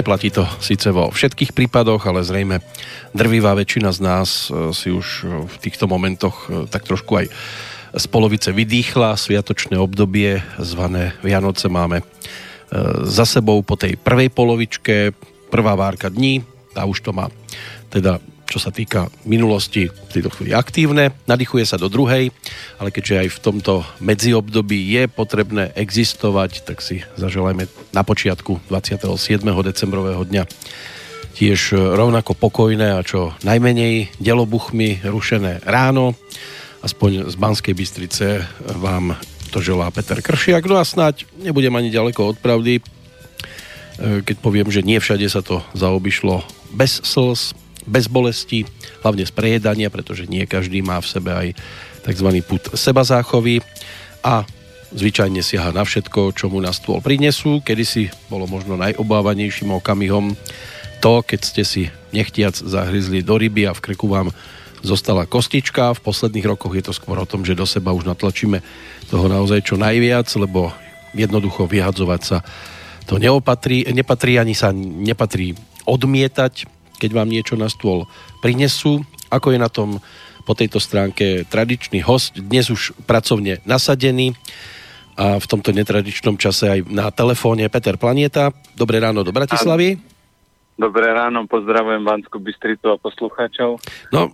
Neplatí to síce vo všetkých prípadoch, ale zrejme drvivá väčšina z nás e, si už v týchto momentoch e, tak trošku aj z polovice vydýchla. Sviatočné obdobie zvané Vianoce máme e, za sebou po tej prvej polovičke, prvá várka dní a už to má teda čo sa týka minulosti v tejto chvíli aktívne, nadýchuje sa do druhej, ale keďže aj v tomto medziobdobí je potrebné existovať, tak si zaželajme na počiatku 27. decembrového dňa tiež rovnako pokojné a čo najmenej delobuchmi rušené ráno. Aspoň z Banskej Bystrice vám to želá Peter Kršiak. No a snáď nebudem ani ďaleko od pravdy, keď poviem, že nie všade sa to zaobišlo bez slz, bez bolesti, hlavne z prejedania, pretože nie každý má v sebe aj tzv. put seba záchovy a zvyčajne siaha na všetko, čo mu na stôl prinesú. Kedysi bolo možno najobávanejším okamihom to, keď ste si nechtiac zahryzli do ryby a v krku vám zostala kostička. V posledných rokoch je to skôr o tom, že do seba už natlačíme toho naozaj čo najviac, lebo jednoducho vyhadzovať sa to neopatrí, nepatrí ani sa nepatrí odmietať, keď vám niečo na stôl prinesú. Ako je na tom po tejto stránke tradičný host, dnes už pracovne nasadený a v tomto netradičnom čase aj na telefóne Peter Planieta. Dobré ráno do Bratislavy. Dobré ráno, pozdravujem Banskú Bystricu a poslucháčov. No,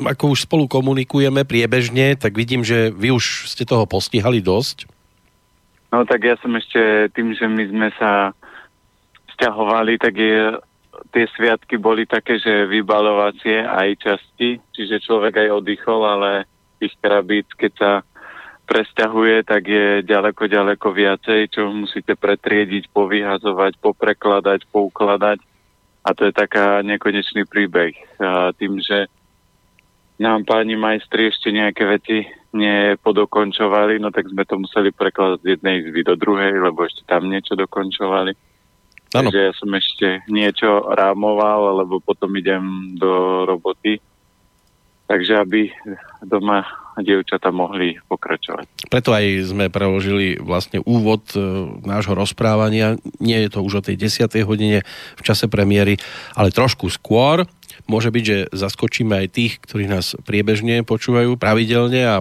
ako už spolu komunikujeme priebežne, tak vidím, že vy už ste toho postihali dosť. No tak ja som ešte tým, že my sme sa stiahovali, tak je tie sviatky boli také, že vybalovacie aj časti, čiže človek aj oddychol, ale tých krabíc, keď sa presťahuje, tak je ďaleko, ďaleko viacej, čo musíte pretriediť, povyhazovať, poprekladať, poukladať. A to je taká nekonečný príbeh. A tým, že nám páni majstri ešte nejaké veci nepodokončovali, no tak sme to museli prekladať z jednej izby do druhej, lebo ešte tam niečo dokončovali. Ano. Takže ja som ešte niečo rámoval, lebo potom idem do roboty. Takže aby doma dievčata mohli pokračovať. Preto aj sme preložili vlastne úvod e, nášho rozprávania. Nie je to už o tej 10. hodine v čase premiéry, ale trošku skôr. Môže byť, že zaskočíme aj tých, ktorí nás priebežne počúvajú pravidelne a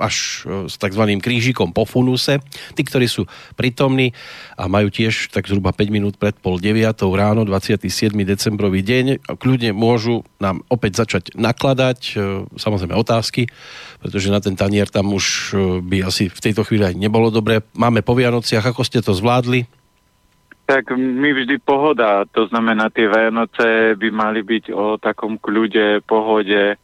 až e, s tzv. krížikom po funuse. Tí, ktorí sú prítomní a majú tiež tak zhruba 5 minút pred pol 9 ráno, 27. decembrový deň, kľudne môžu nám opäť začať nakladať, e, samozrejme otázky, pretože na ten tanier tam už e, by asi v tejto chvíli aj nebolo dobre. Máme po Vianociach, ako ste to zvládli? Tak my vždy pohoda, to znamená, tie Vianoce by mali byť o takom kľude, pohode,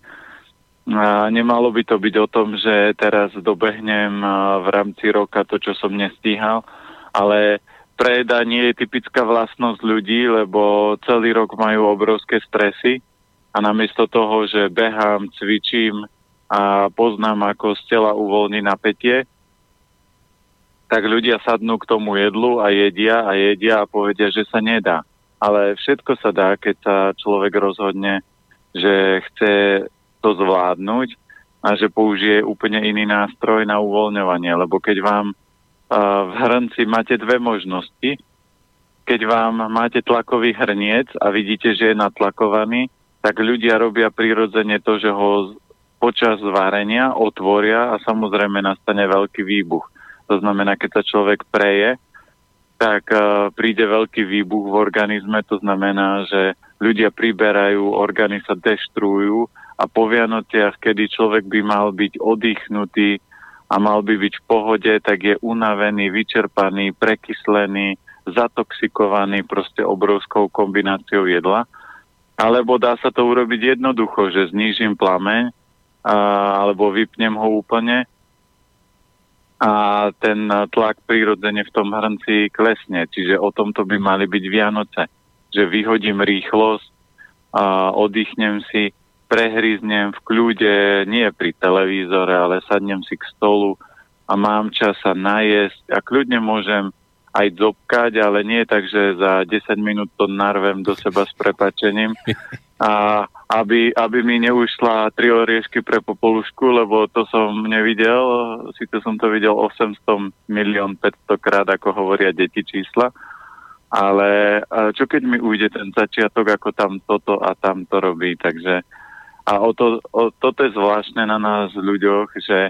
nemalo by to byť o tom, že teraz dobehnem v rámci roka to, čo som nestíhal, ale prejedanie je typická vlastnosť ľudí, lebo celý rok majú obrovské stresy a namiesto toho, že behám, cvičím a poznám, ako z tela uvoľní napätie, tak ľudia sadnú k tomu jedlu a jedia a jedia a povedia, že sa nedá. Ale všetko sa dá, keď sa človek rozhodne, že chce to zvládnuť a že použije úplne iný nástroj na uvoľňovanie. Lebo keď vám uh, v hrnci máte dve možnosti, keď vám máte tlakový hrniec a vidíte, že je natlakovaný, tak ľudia robia prirodzene to, že ho počas varenia otvoria a samozrejme nastane veľký výbuch. To znamená, keď sa človek preje, tak uh, príde veľký výbuch v organizme, to znamená, že ľudia priberajú, orgány sa deštruujú a po Vianociach, kedy človek by mal byť oddychnutý a mal by byť v pohode, tak je unavený, vyčerpaný, prekyslený, zatoxikovaný proste obrovskou kombináciou jedla. Alebo dá sa to urobiť jednoducho, že znížim plameň a, alebo vypnem ho úplne a ten tlak prirodzene v tom hrnci klesne. Čiže o tomto by mali byť Vianoce. Že vyhodím rýchlosť, a oddychnem si, prehryznem v kľude, nie pri televízore, ale sadnem si k stolu a mám čas sa najesť a kľudne môžem aj zobkať, ale nie tak, že za 10 minút to narvem do seba s prepačením. A aby, aby mi neušla tri oriešky pre popolušku, lebo to som nevidel, síce som to videl 800 milión 500 krát, ako hovoria deti čísla, ale čo keď mi ujde ten začiatok, ako tam toto a tam to robí, takže a o to, o, toto je zvláštne na nás ľuďoch, že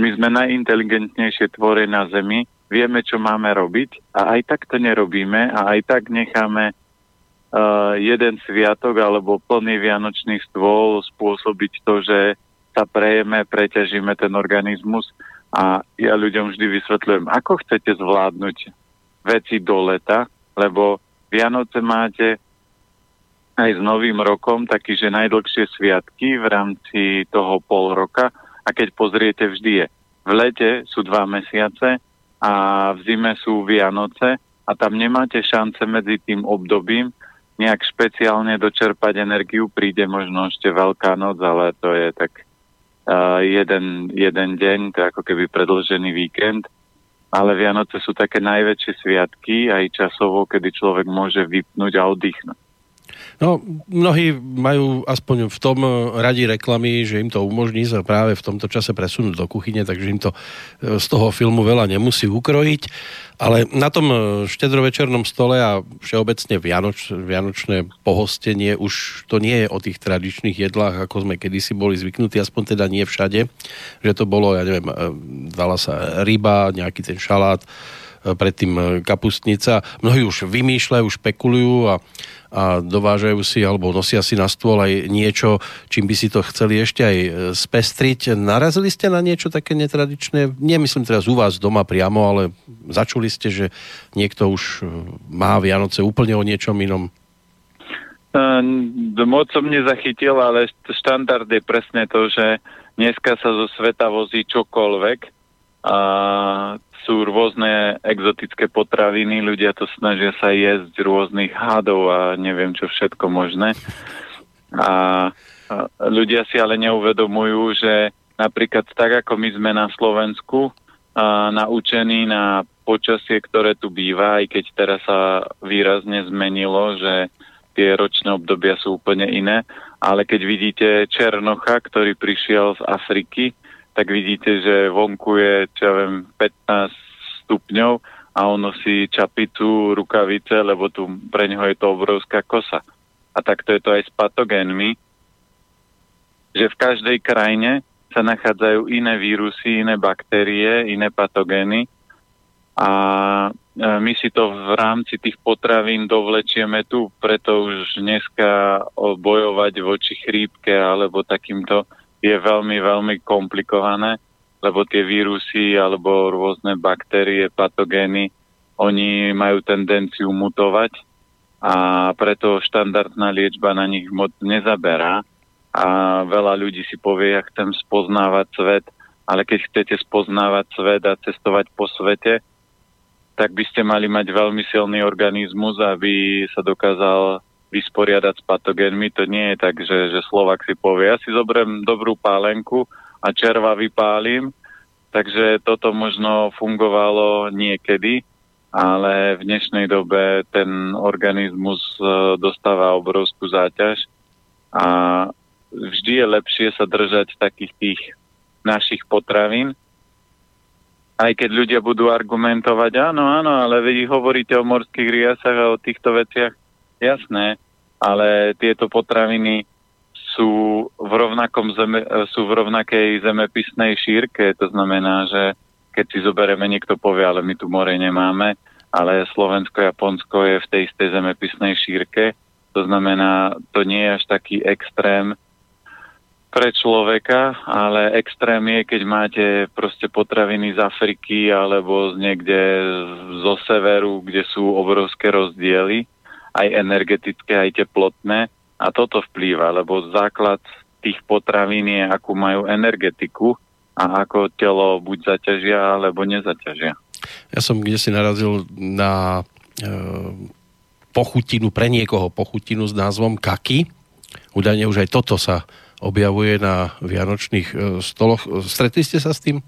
my sme najinteligentnejšie tvory na Zemi, vieme, čo máme robiť a aj tak to nerobíme a aj tak necháme uh, jeden sviatok alebo plný vianočný stôl spôsobiť to, že sa prejeme, preťažíme ten organizmus. A ja ľuďom vždy vysvetľujem, ako chcete zvládnuť veci do leta, lebo Vianoce máte aj s Novým rokom taký, že najdlhšie sviatky v rámci toho pol roka a keď pozriete, vždy je. V lete sú dva mesiace a v zime sú Vianoce a tam nemáte šance medzi tým obdobím nejak špeciálne dočerpať energiu. Príde možno ešte Veľká noc, ale to je tak uh, jeden, jeden deň, to je ako keby predlžený víkend. Ale Vianoce sú také najväčšie sviatky aj časovo, kedy človek môže vypnúť a oddychnúť. No, mnohí majú aspoň v tom radi reklamy, že im to umožní sa práve v tomto čase presunúť do kuchyne, takže im to e, z toho filmu veľa nemusí ukrojiť. Ale na tom e, štedrovečernom stole a všeobecne vianoč, vianočné pohostenie už to nie je o tých tradičných jedlách, ako sme kedysi boli zvyknutí, aspoň teda nie všade, že to bolo, ja neviem, dala sa ryba, nejaký ten šalát, predtým kapustnica. Mnohí už vymýšľajú, špekulujú a a dovážajú si alebo nosia si na stôl aj niečo, čím by si to chceli ešte aj e, spestriť. Narazili ste na niečo také netradičné? Nemyslím teraz u vás doma priamo, ale začuli ste, že niekto už e, má Vianoce úplne o niečom inom? Moc som nezachytil, ale štandard je presne to, že dneska sa zo sveta vozí čokoľvek a sú rôzne exotické potraviny, ľudia to snažia sa jesť rôznych hádov a neviem čo všetko možné. A, ľudia si ale neuvedomujú, že napríklad tak ako my sme na Slovensku a, naučení na počasie, ktoré tu býva, aj keď teraz sa výrazne zmenilo, že tie ročné obdobia sú úplne iné, ale keď vidíte Černocha, ktorý prišiel z Afriky, tak vidíte, že vonku je, čo ja viem, 15 stupňov a on nosí čapicu, rukavice, lebo tu pre neho je to obrovská kosa. A takto je to aj s patogénmi, že v každej krajine sa nachádzajú iné vírusy, iné baktérie, iné patogény a e, my si to v rámci tých potravín dovlečieme tu, preto už dneska bojovať voči chrípke alebo takýmto je veľmi, veľmi komplikované, lebo tie vírusy alebo rôzne baktérie, patogény, oni majú tendenciu mutovať a preto štandardná liečba na nich moc nezaberá. A veľa ľudí si povie, ja chcem spoznávať svet, ale keď chcete spoznávať svet a cestovať po svete, tak by ste mali mať veľmi silný organizmus, aby sa dokázal vysporiadať s patogénmi. To nie je tak, že, že Slovak si povie, ja si zoberiem dobrú pálenku a červa vypálim. Takže toto možno fungovalo niekedy, ale v dnešnej dobe ten organizmus e, dostáva obrovskú záťaž a vždy je lepšie sa držať takých tých našich potravín, aj keď ľudia budú argumentovať, áno, áno, ale vy hovoríte o morských riasach a o týchto veciach, Jasné, ale tieto potraviny sú v, rovnakom zeme, sú v rovnakej zemepisnej šírke. To znamená, že keď si zoberieme, niekto povie, ale my tu more nemáme, ale Slovensko, Japonsko je v tej istej zemepisnej šírke. To znamená, to nie je až taký extrém pre človeka, ale extrém je, keď máte proste potraviny z Afriky alebo z niekde zo severu, kde sú obrovské rozdiely aj energetické, aj teplotné. A toto vplýva, lebo základ tých potravín je, akú majú energetiku a ako telo buď zaťažia, alebo nezaťažia. Ja som kde si narazil na e, pochutinu, pre niekoho pochutinu s názvom kaki. Údajne už aj toto sa objavuje na vianočných e, stoloch. Stretli ste sa s tým?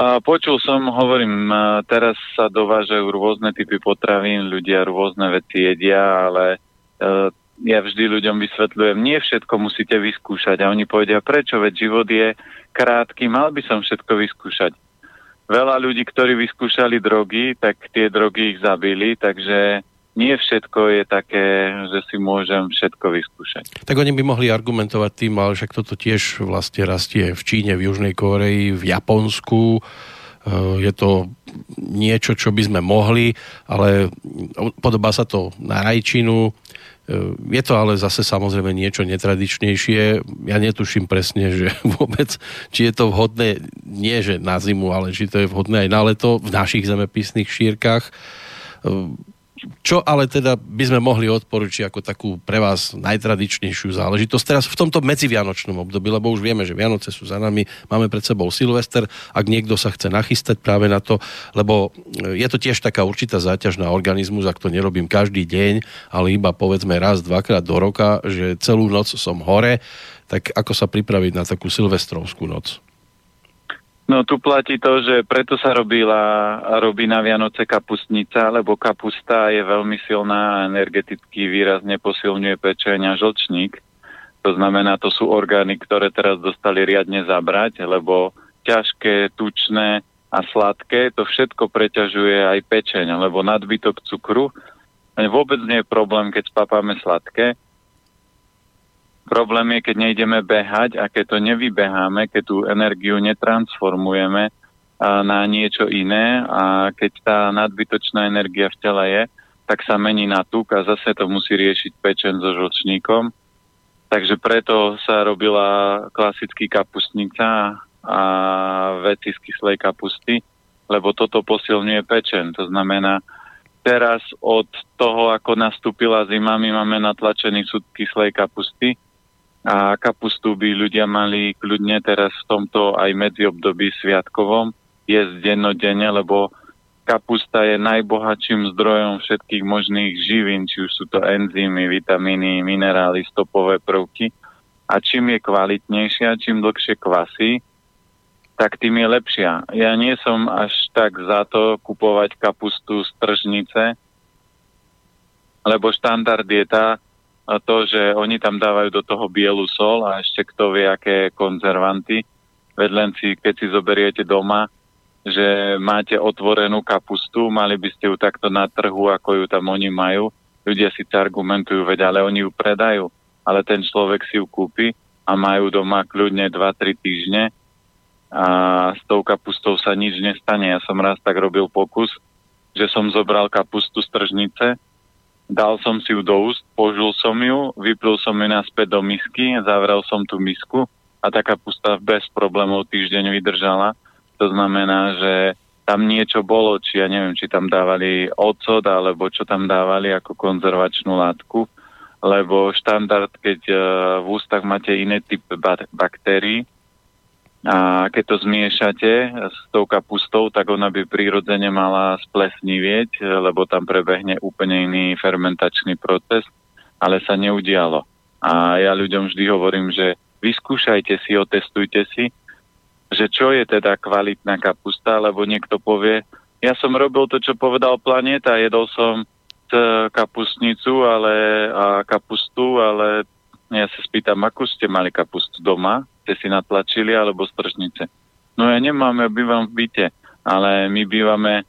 Počul som, hovorím, teraz sa dovážajú rôzne typy potravín, ľudia rôzne veci jedia, ale e, ja vždy ľuďom vysvetľujem, nie všetko musíte vyskúšať. A oni povedia, prečo, veď život je krátky, mal by som všetko vyskúšať. veľa ľudí, ktorí vyskúšali drogy, tak tie drogy ich zabili, takže nie všetko je také, že si môžem všetko vyskúšať. Tak oni by mohli argumentovať tým, ale však toto tiež vlastne rastie v Číne, v Južnej Koreji, v Japonsku. E, je to niečo, čo by sme mohli, ale podobá sa to na rajčinu. E, je to ale zase samozrejme niečo netradičnejšie. Ja netuším presne, že vôbec, či je to vhodné, nie že na zimu, ale či to je vhodné aj na leto v našich zemepisných šírkach e, čo ale teda by sme mohli odporučiť ako takú pre vás najtradičnejšiu záležitosť teraz v tomto medzivianočnom období, lebo už vieme, že Vianoce sú za nami, máme pred sebou Silvester, ak niekto sa chce nachystať práve na to, lebo je to tiež taká určitá záťaž na organizmus, ak to nerobím každý deň, ale iba povedzme raz, dvakrát do roka, že celú noc som hore, tak ako sa pripraviť na takú silvestrovskú noc? No tu platí to, že preto sa robila, robí na Vianoce kapustnica, lebo kapusta je veľmi silná a energeticky výrazne posilňuje pečeň a žlčník. To znamená, to sú orgány, ktoré teraz dostali riadne zabrať, lebo ťažké, tučné a sladké, to všetko preťažuje aj pečeň, lebo nadbytok cukru vôbec nie je problém, keď spapáme sladké, Problém je, keď nejdeme behať a keď to nevybeháme, keď tú energiu netransformujeme na niečo iné a keď tá nadbytočná energia v tele je, tak sa mení na tuk a zase to musí riešiť pečen so žlčníkom. Takže preto sa robila klasický kapustnica a veci z kyslej kapusty, lebo toto posilňuje pečen. To znamená, teraz od toho, ako nastúpila zima, my máme natlačený súd kyslej kapusty, a kapustu by ľudia mali kľudne teraz v tomto aj medziobdobí sviatkovom jesť dennodenne, lebo kapusta je najbohatším zdrojom všetkých možných živín, či už sú to enzymy, vitamíny, minerály, stopové prvky. A čím je kvalitnejšia, čím dlhšie kvasí, tak tým je lepšia. Ja nie som až tak za to kupovať kapustu z tržnice, lebo štandard je tá, to, že oni tam dávajú do toho bielu sol a ešte kto vie, aké konzervanty. Veď si, keď si zoberiete doma, že máte otvorenú kapustu, mali by ste ju takto na trhu, ako ju tam oni majú. Ľudia si argumentujú, veď ale oni ju predajú, ale ten človek si ju kúpi a majú doma kľudne 2-3 týždne a s tou kapustou sa nič nestane. Ja som raz tak robil pokus, že som zobral kapustu z tržnice, Dal som si ju do úst, požul som ju, vyplul som ju naspäť do misky, zavrel som tú misku a tá kapusta bez problémov týždeň vydržala. To znamená, že tam niečo bolo, či ja neviem, či tam dávali ocot, alebo čo tam dávali ako konzervačnú látku, lebo štandard, keď uh, v ústach máte iné typ baktérií, a keď to zmiešate s tou kapustou, tak ona by prirodzene mala splesnivieť, lebo tam prebehne úplne iný fermentačný proces, ale sa neudialo. A ja ľuďom vždy hovorím, že vyskúšajte si, otestujte si, že čo je teda kvalitná kapusta, lebo niekto povie, ja som robil to, čo povedal Planeta, jedol som kapustnicu ale, a kapustu, ale ja sa spýtam, akú ste mali kapustu doma? Ste si natlačili, alebo z. No ja nemám, ja bývam v byte, ale my bývame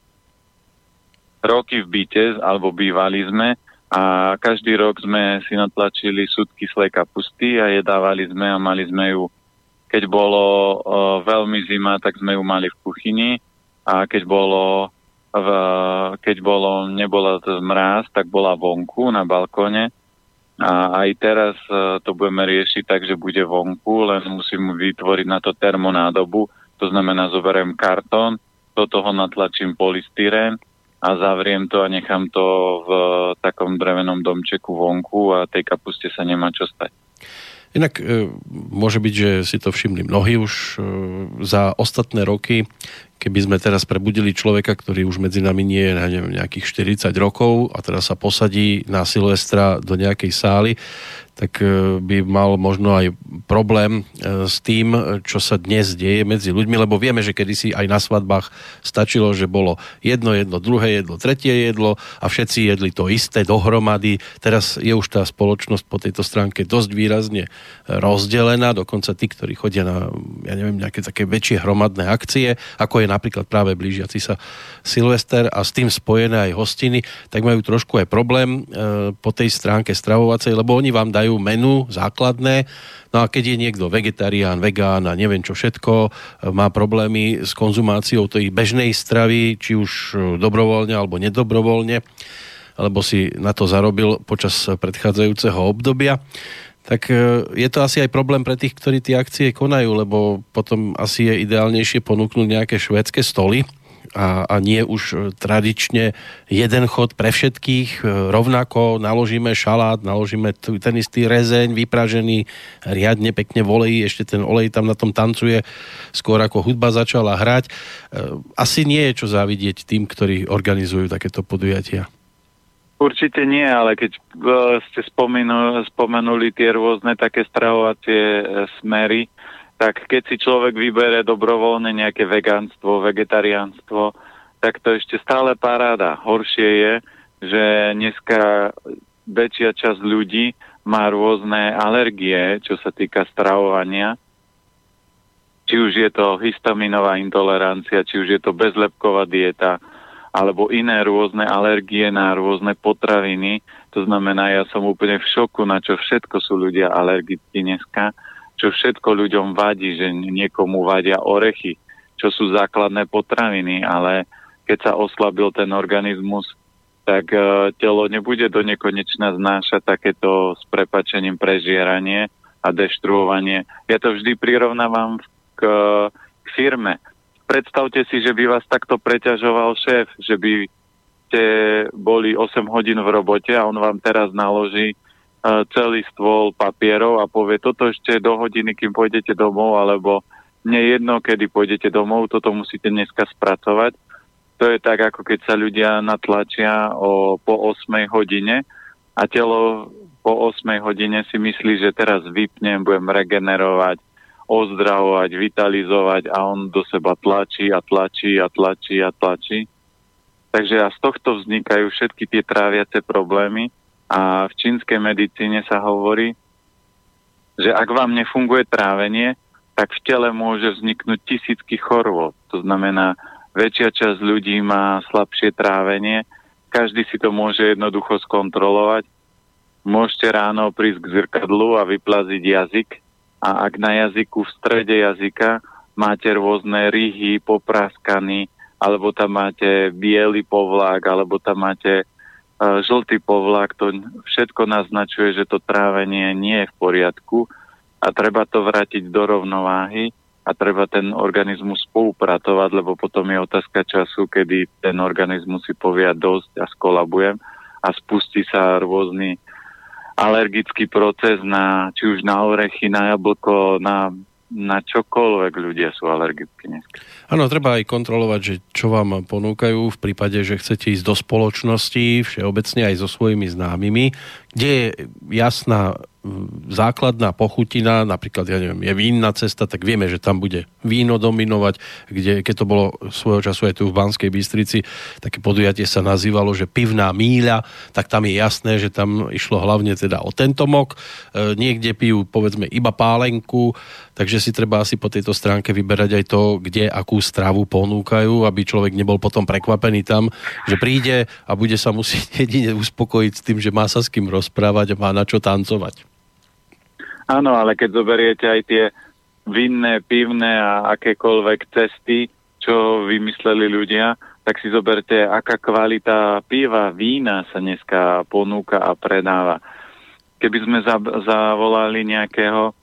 roky v byte, alebo bývali sme a každý rok sme si natlačili súd kyslej kapusty a jedávali sme a mali sme ju, keď bolo o, veľmi zima, tak sme ju mali v kuchyni a keď bolo, v, keď bolo, nebola to mráz, tak bola vonku na balkóne a aj teraz e, to budeme riešiť tak, že bude vonku, len musím vytvoriť na to termonádobu. To znamená, zoberiem kartón, do toho natlačím polystyrén a zavriem to a nechám to v takom drevenom domčeku vonku a tej kapuste sa nemá čo stať. Inak e, môže byť, že si to všimli mnohí už e, za ostatné roky, keby sme teraz prebudili človeka, ktorý už medzi nami nie je neviem, nejakých 40 rokov a teraz sa posadí na Silvestra do nejakej sály, tak e, by mal možno aj problém e, s tým, čo sa dnes deje medzi ľuďmi, lebo vieme, že kedysi aj na svadbách stačilo, že bolo jedno jedlo, druhé jedlo, tretie jedlo a všetci jedli to isté dohromady. Teraz je už tá spoločnosť po tejto stránke dosť výrazne rozdelená, dokonca tí, ktorí chodia na, ja neviem, nejaké také väčšie hromadné akcie, ako je napríklad práve blížiaci sa Silvester a s tým spojené aj hostiny, tak majú trošku aj problém e, po tej stránke stravovacej, lebo oni vám dajú dajú menu základné, no a keď je niekto vegetarián, vegán a neviem čo všetko, má problémy s konzumáciou tej bežnej stravy, či už dobrovoľne alebo nedobrovoľne, alebo si na to zarobil počas predchádzajúceho obdobia, tak e, je to asi aj problém pre tých, ktorí tie akcie konajú, lebo potom asi je ideálnejšie ponúknuť nejaké švédske stoly, a, a nie už e, tradične jeden chod pre všetkých. E, rovnako naložíme šalát, naložíme ten istý rezeň, vypražený riadne pekne v oleji, ešte ten olej tam na tom tancuje skôr ako hudba začala hrať. E, asi nie je čo závidieť tým, ktorí organizujú takéto podujatia. Určite nie, ale keď ste spomenuli, spomenuli tie rôzne také stravovacie smery, tak keď si človek vybere dobrovoľne nejaké vegánstvo, vegetariánstvo, tak to ešte stále paráda. Horšie je, že dneska väčšia časť ľudí má rôzne alergie, čo sa týka stravovania. Či už je to histaminová intolerancia, či už je to bezlepková dieta, alebo iné rôzne alergie na rôzne potraviny. To znamená, ja som úplne v šoku, na čo všetko sú ľudia alergickí dneska čo všetko ľuďom vadí, že niekomu vadia orechy, čo sú základné potraviny, ale keď sa oslabil ten organizmus, tak uh, telo nebude do nekonečna znášať takéto s prepačením prežieranie a deštruovanie. Ja to vždy prirovnávam k, k firme. Predstavte si, že by vás takto preťažoval šéf, že by ste boli 8 hodín v robote a on vám teraz naloží celý stôl papierov a povie, toto ešte do hodiny, kým pôjdete domov, alebo mne jedno, kedy pôjdete domov, toto musíte dneska spracovať. To je tak, ako keď sa ľudia natlačia o, po 8 hodine a telo po 8 hodine si myslí, že teraz vypnem, budem regenerovať, ozdravovať, vitalizovať a on do seba tlačí a tlačí a tlačí a tlačí. Takže a z tohto vznikajú všetky tie tráviace problémy, a v čínskej medicíne sa hovorí, že ak vám nefunguje trávenie, tak v tele môže vzniknúť tisícky chorôb. To znamená, väčšia časť ľudí má slabšie trávenie, každý si to môže jednoducho skontrolovať. Môžete ráno prísť k zrkadlu a vyplaziť jazyk a ak na jazyku v strede jazyka máte rôzne ryhy, popraskaný, alebo tam máte biely povlák, alebo tam máte žltý povlak, to všetko naznačuje, že to trávenie nie je v poriadku a treba to vrátiť do rovnováhy a treba ten organizmus spolupratovať, lebo potom je otázka času, kedy ten organizmus si povia dosť a skolabujem a spustí sa rôzny alergický proces na, či už na orechy, na jablko, na na čokoľvek ľudia sú alergickí dneska. Áno, treba aj kontrolovať, že čo vám ponúkajú v prípade, že chcete ísť do spoločnosti, všeobecne aj so svojimi známymi, kde je jasná základná pochutina, napríklad, ja neviem, je vínna cesta, tak vieme, že tam bude víno dominovať, kde, keď to bolo svojho času aj tu v Banskej Bystrici, také podujatie sa nazývalo, že pivná míľa, tak tam je jasné, že tam išlo hlavne teda o tento mok. E, niekde pijú, povedzme, iba pálenku, takže si treba asi po tejto stránke vyberať aj to, kde akú stravu ponúkajú, aby človek nebol potom prekvapený tam, že príde a bude sa musieť jedine uspokojiť s tým, že má sa s kým rozprávať a má na čo tancovať. Áno, ale keď zoberiete aj tie vinné, pivné a akékoľvek cesty, čo vymysleli ľudia, tak si zoberte, aká kvalita piva, vína sa dneska ponúka a predáva. Keby sme zavolali nejakého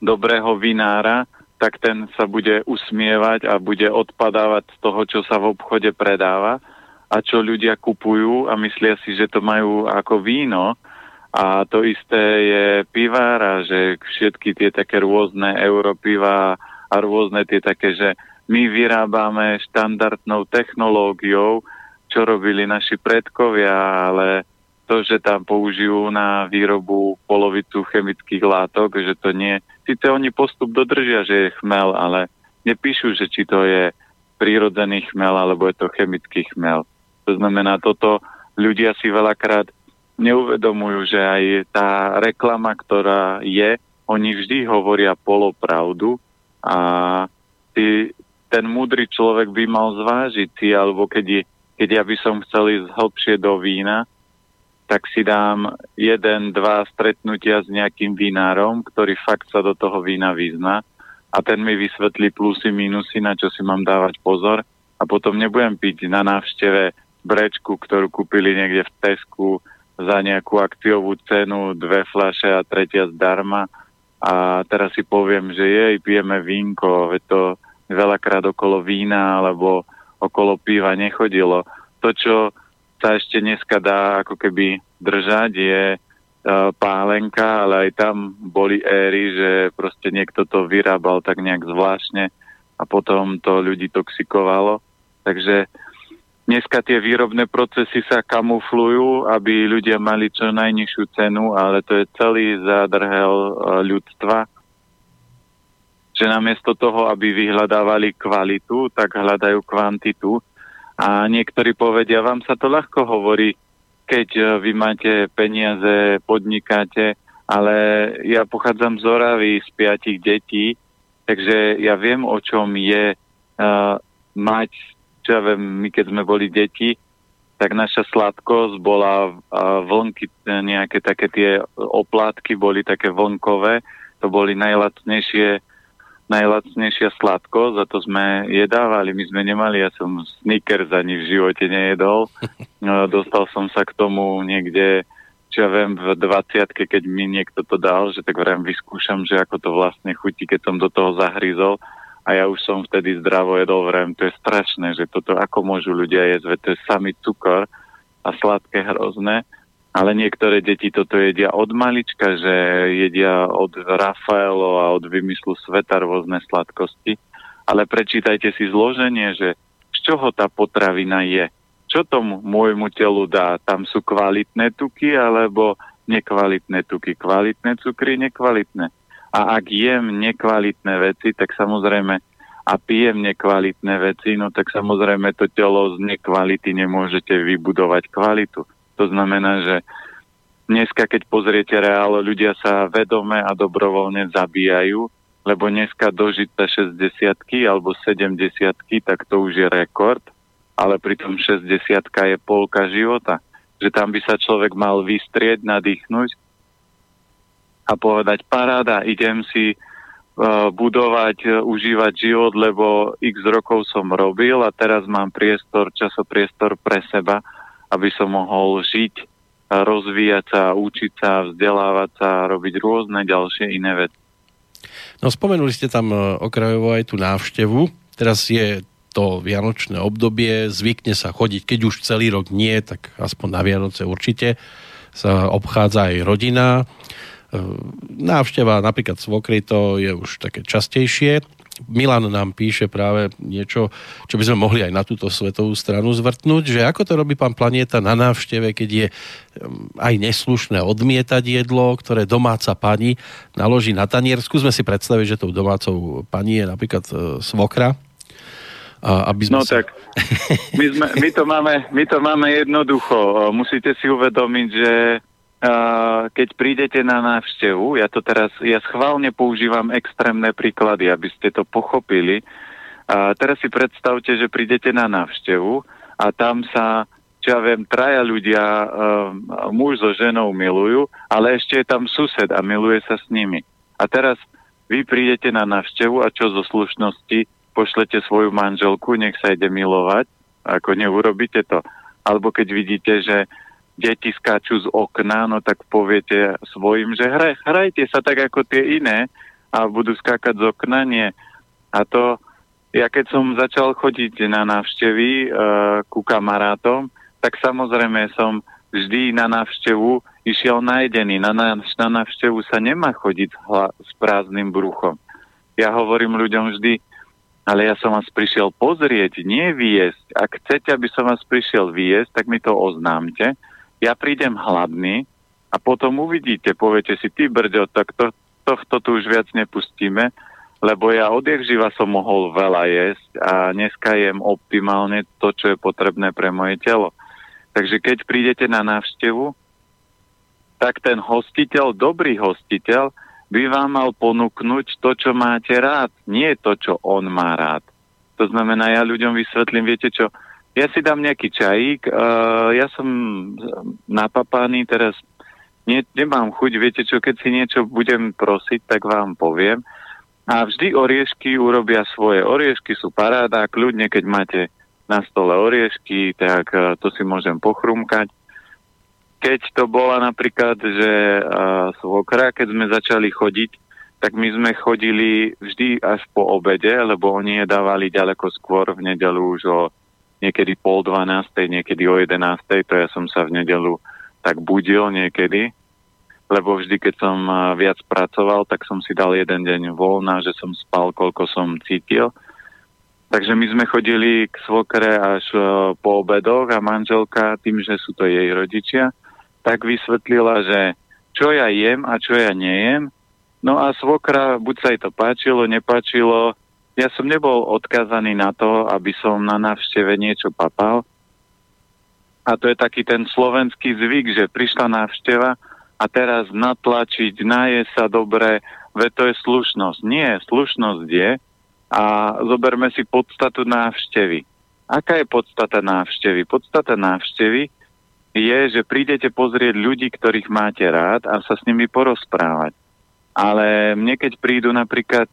dobrého vinára, tak ten sa bude usmievať a bude odpadávať z toho, čo sa v obchode predáva a čo ľudia kupujú a myslia si, že to majú ako víno. A to isté je pivár a že všetky tie také rôzne europiva a rôzne tie také, že my vyrábame štandardnou technológiou, čo robili naši predkovia, ale to, že tam použijú na výrobu polovicu chemických látok, že to nie... Sice oni postup dodržia, že je chmel, ale nepíšu, že či to je prírodzený chmel, alebo je to chemický chmel. To znamená, toto ľudia si veľakrát neuvedomujú, že aj tá reklama, ktorá je, oni vždy hovoria polopravdu a ty, ten múdry človek by mal zvážiť si, alebo keď, je, keď ja by som chcel ísť hlbšie do vína, tak si dám jeden, dva stretnutia s nejakým vinárom, ktorý fakt sa do toho vína vyzná a ten mi vysvetlí plusy, minusy, na čo si mám dávať pozor a potom nebudem piť na návšteve brečku, ktorú kúpili niekde v Tesku za nejakú akciovú cenu, dve flaše a tretia zdarma a teraz si poviem, že jej, pijeme vínko, veď to veľakrát okolo vína alebo okolo piva nechodilo. To, čo sa ešte dneska dá ako keby držať, je uh, pálenka, ale aj tam boli éry, že proste niekto to vyrábal tak nejak zvláštne a potom to ľudí toxikovalo. Takže dneska tie výrobné procesy sa kamuflujú, aby ľudia mali čo najnižšiu cenu, ale to je celý zádrhel uh, ľudstva, že namiesto toho, aby vyhľadávali kvalitu, tak hľadajú kvantitu a niektorí povedia, vám sa to ľahko hovorí, keď e, vy máte peniaze, podnikáte, ale ja pochádzam z Oravy z piatich detí, takže ja viem, o čom je uh, mať, čo ja viem, my keď sme boli deti, tak naša sladkosť bola uh, vlnky, nejaké také tie oplátky boli také vlnkové, to boli najlacnejšie najlacnejšia sladko, za to sme jedávali, my sme nemali, ja som Snickers ani v živote nejedol. No, dostal som sa k tomu niekde, čo ja viem, v 20 keď mi niekto to dal, že tak vrem vyskúšam, že ako to vlastne chutí, keď som do toho zahryzol. A ja už som vtedy zdravo jedol, vrem, to je strašné, že toto ako môžu ľudia jesť, to je samý cukor a sladké hrozné ale niektoré deti toto jedia od malička, že jedia od Rafaelo a od vymyslu sveta rôzne sladkosti. Ale prečítajte si zloženie, že z čoho tá potravina je. Čo tomu môjmu telu dá? Tam sú kvalitné tuky alebo nekvalitné tuky. Kvalitné cukry, nekvalitné. A ak jem nekvalitné veci, tak samozrejme a pijem nekvalitné veci, no tak samozrejme to telo z nekvality nemôžete vybudovať kvalitu. To znamená, že dneska, keď pozriete reál, ľudia sa vedome a dobrovoľne zabíjajú, lebo dneska dožiť sa 60 alebo 70 tak to už je rekord, ale pritom 60 je polka života. Že tam by sa človek mal vystrieť, nadýchnuť a povedať paráda, idem si uh, budovať, uh, užívať život, lebo x rokov som robil a teraz mám priestor, časopriestor pre seba aby som mohol žiť, rozvíjať sa, učiť sa, vzdelávať sa, robiť rôzne ďalšie iné veci. No spomenuli ste tam e, okrajovo aj tú návštevu. Teraz je to vianočné obdobie, zvykne sa chodiť, keď už celý rok nie, tak aspoň na Vianoce určite sa obchádza aj rodina. E, návšteva napríklad svokry to je už také častejšie. Milan nám píše práve niečo, čo by sme mohli aj na túto svetovú stranu zvrtnúť, že ako to robí pán Planieta na návšteve, keď je mm, aj neslušné odmietať jedlo, ktoré domáca pani naloží na tanier. Skúsme si predstaviť, že tou domácou pani je napríklad e, svokra. A aby sme no sa... tak, my, sme, my, to máme, my to máme jednoducho. Musíte si uvedomiť, že keď prídete na návštevu, ja to teraz, ja schválne používam extrémne príklady, aby ste to pochopili. A teraz si predstavte, že prídete na návštevu a tam sa, čo ja viem, traja ľudia, um, muž so ženou milujú, ale ešte je tam sused a miluje sa s nimi. A teraz vy prídete na návštevu a čo zo slušnosti pošlete svoju manželku, nech sa ide milovať, ako neurobíte to. Alebo keď vidíte, že deti skáču z okna, no tak poviete svojim, že hraj, hrajte sa tak ako tie iné a budú skákať z okna, nie. A to, ja keď som začal chodiť na návštevy uh, ku kamarátom, tak samozrejme som vždy na návštevu išiel najdený. Na, na, na návštevu sa nemá chodiť hla, s prázdnym bruchom. Ja hovorím ľuďom vždy, ale ja som vás prišiel pozrieť, nie viesť. Ak chcete, aby som vás prišiel viesť, tak mi to oznámte ja prídem hladný a potom uvidíte, poviete si, ty brďo, tak to, tohto tu už viac nepustíme, lebo ja odjak živa som mohol veľa jesť a dneska jem optimálne to, čo je potrebné pre moje telo. Takže keď prídete na návštevu, tak ten hostiteľ, dobrý hostiteľ, by vám mal ponúknuť to, čo máte rád, nie to, čo on má rád. To znamená, ja ľuďom vysvetlím, viete čo, ja si dám nejaký čajík, uh, ja som napapaný, teraz ne, nemám chuť, viete čo, keď si niečo budem prosiť, tak vám poviem. A vždy oriešky urobia svoje. Oriešky sú paráda, kľudne, keď máte na stole oriešky, tak uh, to si môžem pochrumkať. Keď to bola napríklad, že uh, svokra, keď sme začali chodiť, tak my sme chodili vždy až po obede, lebo oni je dávali ďaleko skôr v nedelu už o niekedy pol dvanástej, niekedy o jedenástej, to ja som sa v nedelu tak budil niekedy, lebo vždy, keď som viac pracoval, tak som si dal jeden deň voľna, že som spal, koľko som cítil. Takže my sme chodili k svokre až po obedoch a manželka, tým, že sú to jej rodičia, tak vysvetlila, že čo ja jem a čo ja nejem. No a svokra, buď sa jej to páčilo, nepáčilo, ja som nebol odkazaný na to, aby som na návšteve niečo papal. A to je taký ten slovenský zvyk, že prišla návšteva a teraz natlačiť, naje sa dobre, ve to je slušnosť. Nie, slušnosť je a zoberme si podstatu návštevy. Aká je podstata návštevy? Podstata návštevy je, že prídete pozrieť ľudí, ktorých máte rád a sa s nimi porozprávať. Ale mne keď prídu napríklad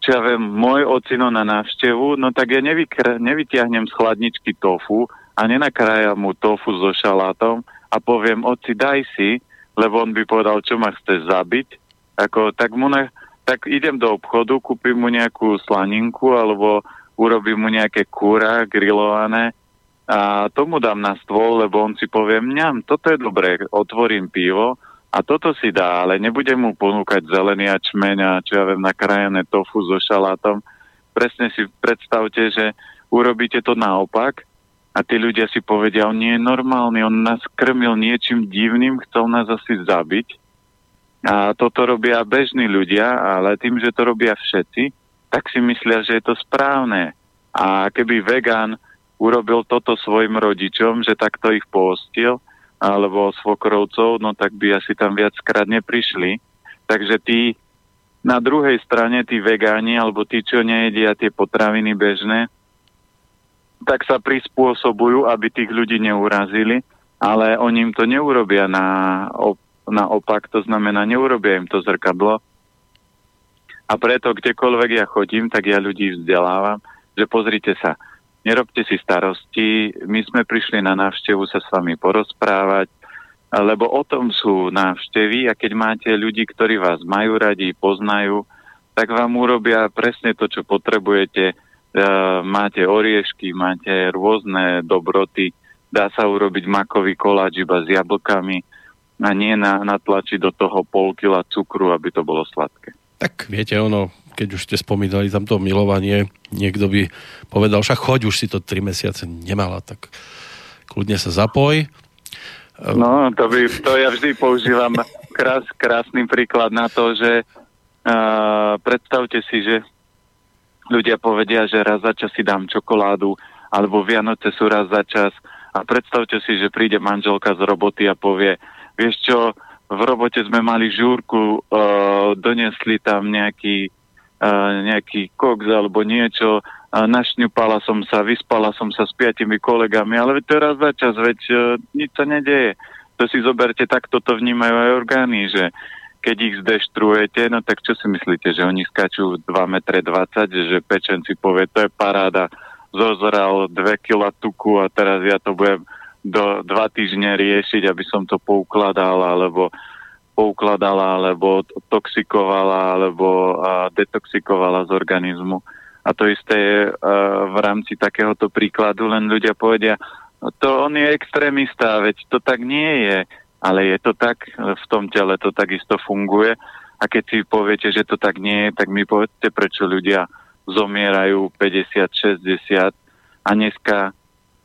čo ja viem, môj ocino na návštevu, no tak ja nevykr- nevytiahnem z chladničky tofu a nenakrájam mu tofu so šalátom a poviem, oci, daj si, lebo on by povedal, čo ma chce zabiť. Ako, tak, mu ne, tak idem do obchodu, kúpim mu nejakú slaninku alebo urobím mu nejaké kúra grillované a tomu dám na stôl, lebo on si povie, mňam, toto je dobré, otvorím pivo a toto si dá, ale nebudem mu ponúkať zelený ačmeň a čo ja viem, nakrájené tofu so šalátom. Presne si predstavte, že urobíte to naopak a tí ľudia si povedia, on nie je normálny, on nás krmil niečím divným, chcel nás asi zabiť. A toto robia bežní ľudia, ale tým, že to robia všetci, tak si myslia, že je to správne. A keby vegán urobil toto svojim rodičom, že takto ich postil, alebo svokrovcov, no tak by asi tam viackrát neprišli. Takže tí na druhej strane, tí vegáni, alebo tí, čo nejedia tie potraviny bežné, tak sa prispôsobujú, aby tých ľudí neurazili, ale oni im to neurobia na, naopak, to znamená, neurobia im to zrkadlo. A preto, kdekoľvek ja chodím, tak ja ľudí vzdelávam, že pozrite sa, nerobte si starosti, my sme prišli na návštevu sa s vami porozprávať, lebo o tom sú návštevy a keď máte ľudí, ktorí vás majú radi, poznajú, tak vám urobia presne to, čo potrebujete. E, máte oriešky, máte rôzne dobroty, dá sa urobiť makový koláč iba s jablkami a nie na, natlačiť do toho pol kila cukru, aby to bolo sladké. Tak viete, ono, keď už ste spomínali tamto milovanie, niekto by povedal, však choď, už si to 3 mesiace nemala, tak kľudne sa zapoj. No, to, by, to ja vždy používam krás, krásny príklad na to, že uh, predstavte si, že ľudia povedia, že raz za čas si dám čokoládu, alebo Vianoce sú raz za čas a predstavte si, že príde manželka z roboty a povie, vieš čo, v robote sme mali žúrku, uh, donesli tam nejaký nejaký koks alebo niečo, našňupala som sa, vyspala som sa s piatimi kolegami, ale to je raz za čas, veď uh, nič sa nedeje. To si zoberte, tak toto vnímajú aj orgány, že keď ich zdeštruujete, no tak čo si myslíte, že oni skačú 2,20 m, že pečen si povie, to je paráda, zozral 2 kg tuku a teraz ja to budem do dva týždne riešiť, aby som to poukladal, alebo poukladala, alebo toxikovala, alebo detoxikovala z organizmu. A to isté je v rámci takéhoto príkladu, len ľudia povedia, no to on je extrémista, veď to tak nie je, ale je to tak, v tom tele to takisto funguje. A keď si poviete, že to tak nie je, tak mi povedzte, prečo ľudia zomierajú 50, 60 a dneska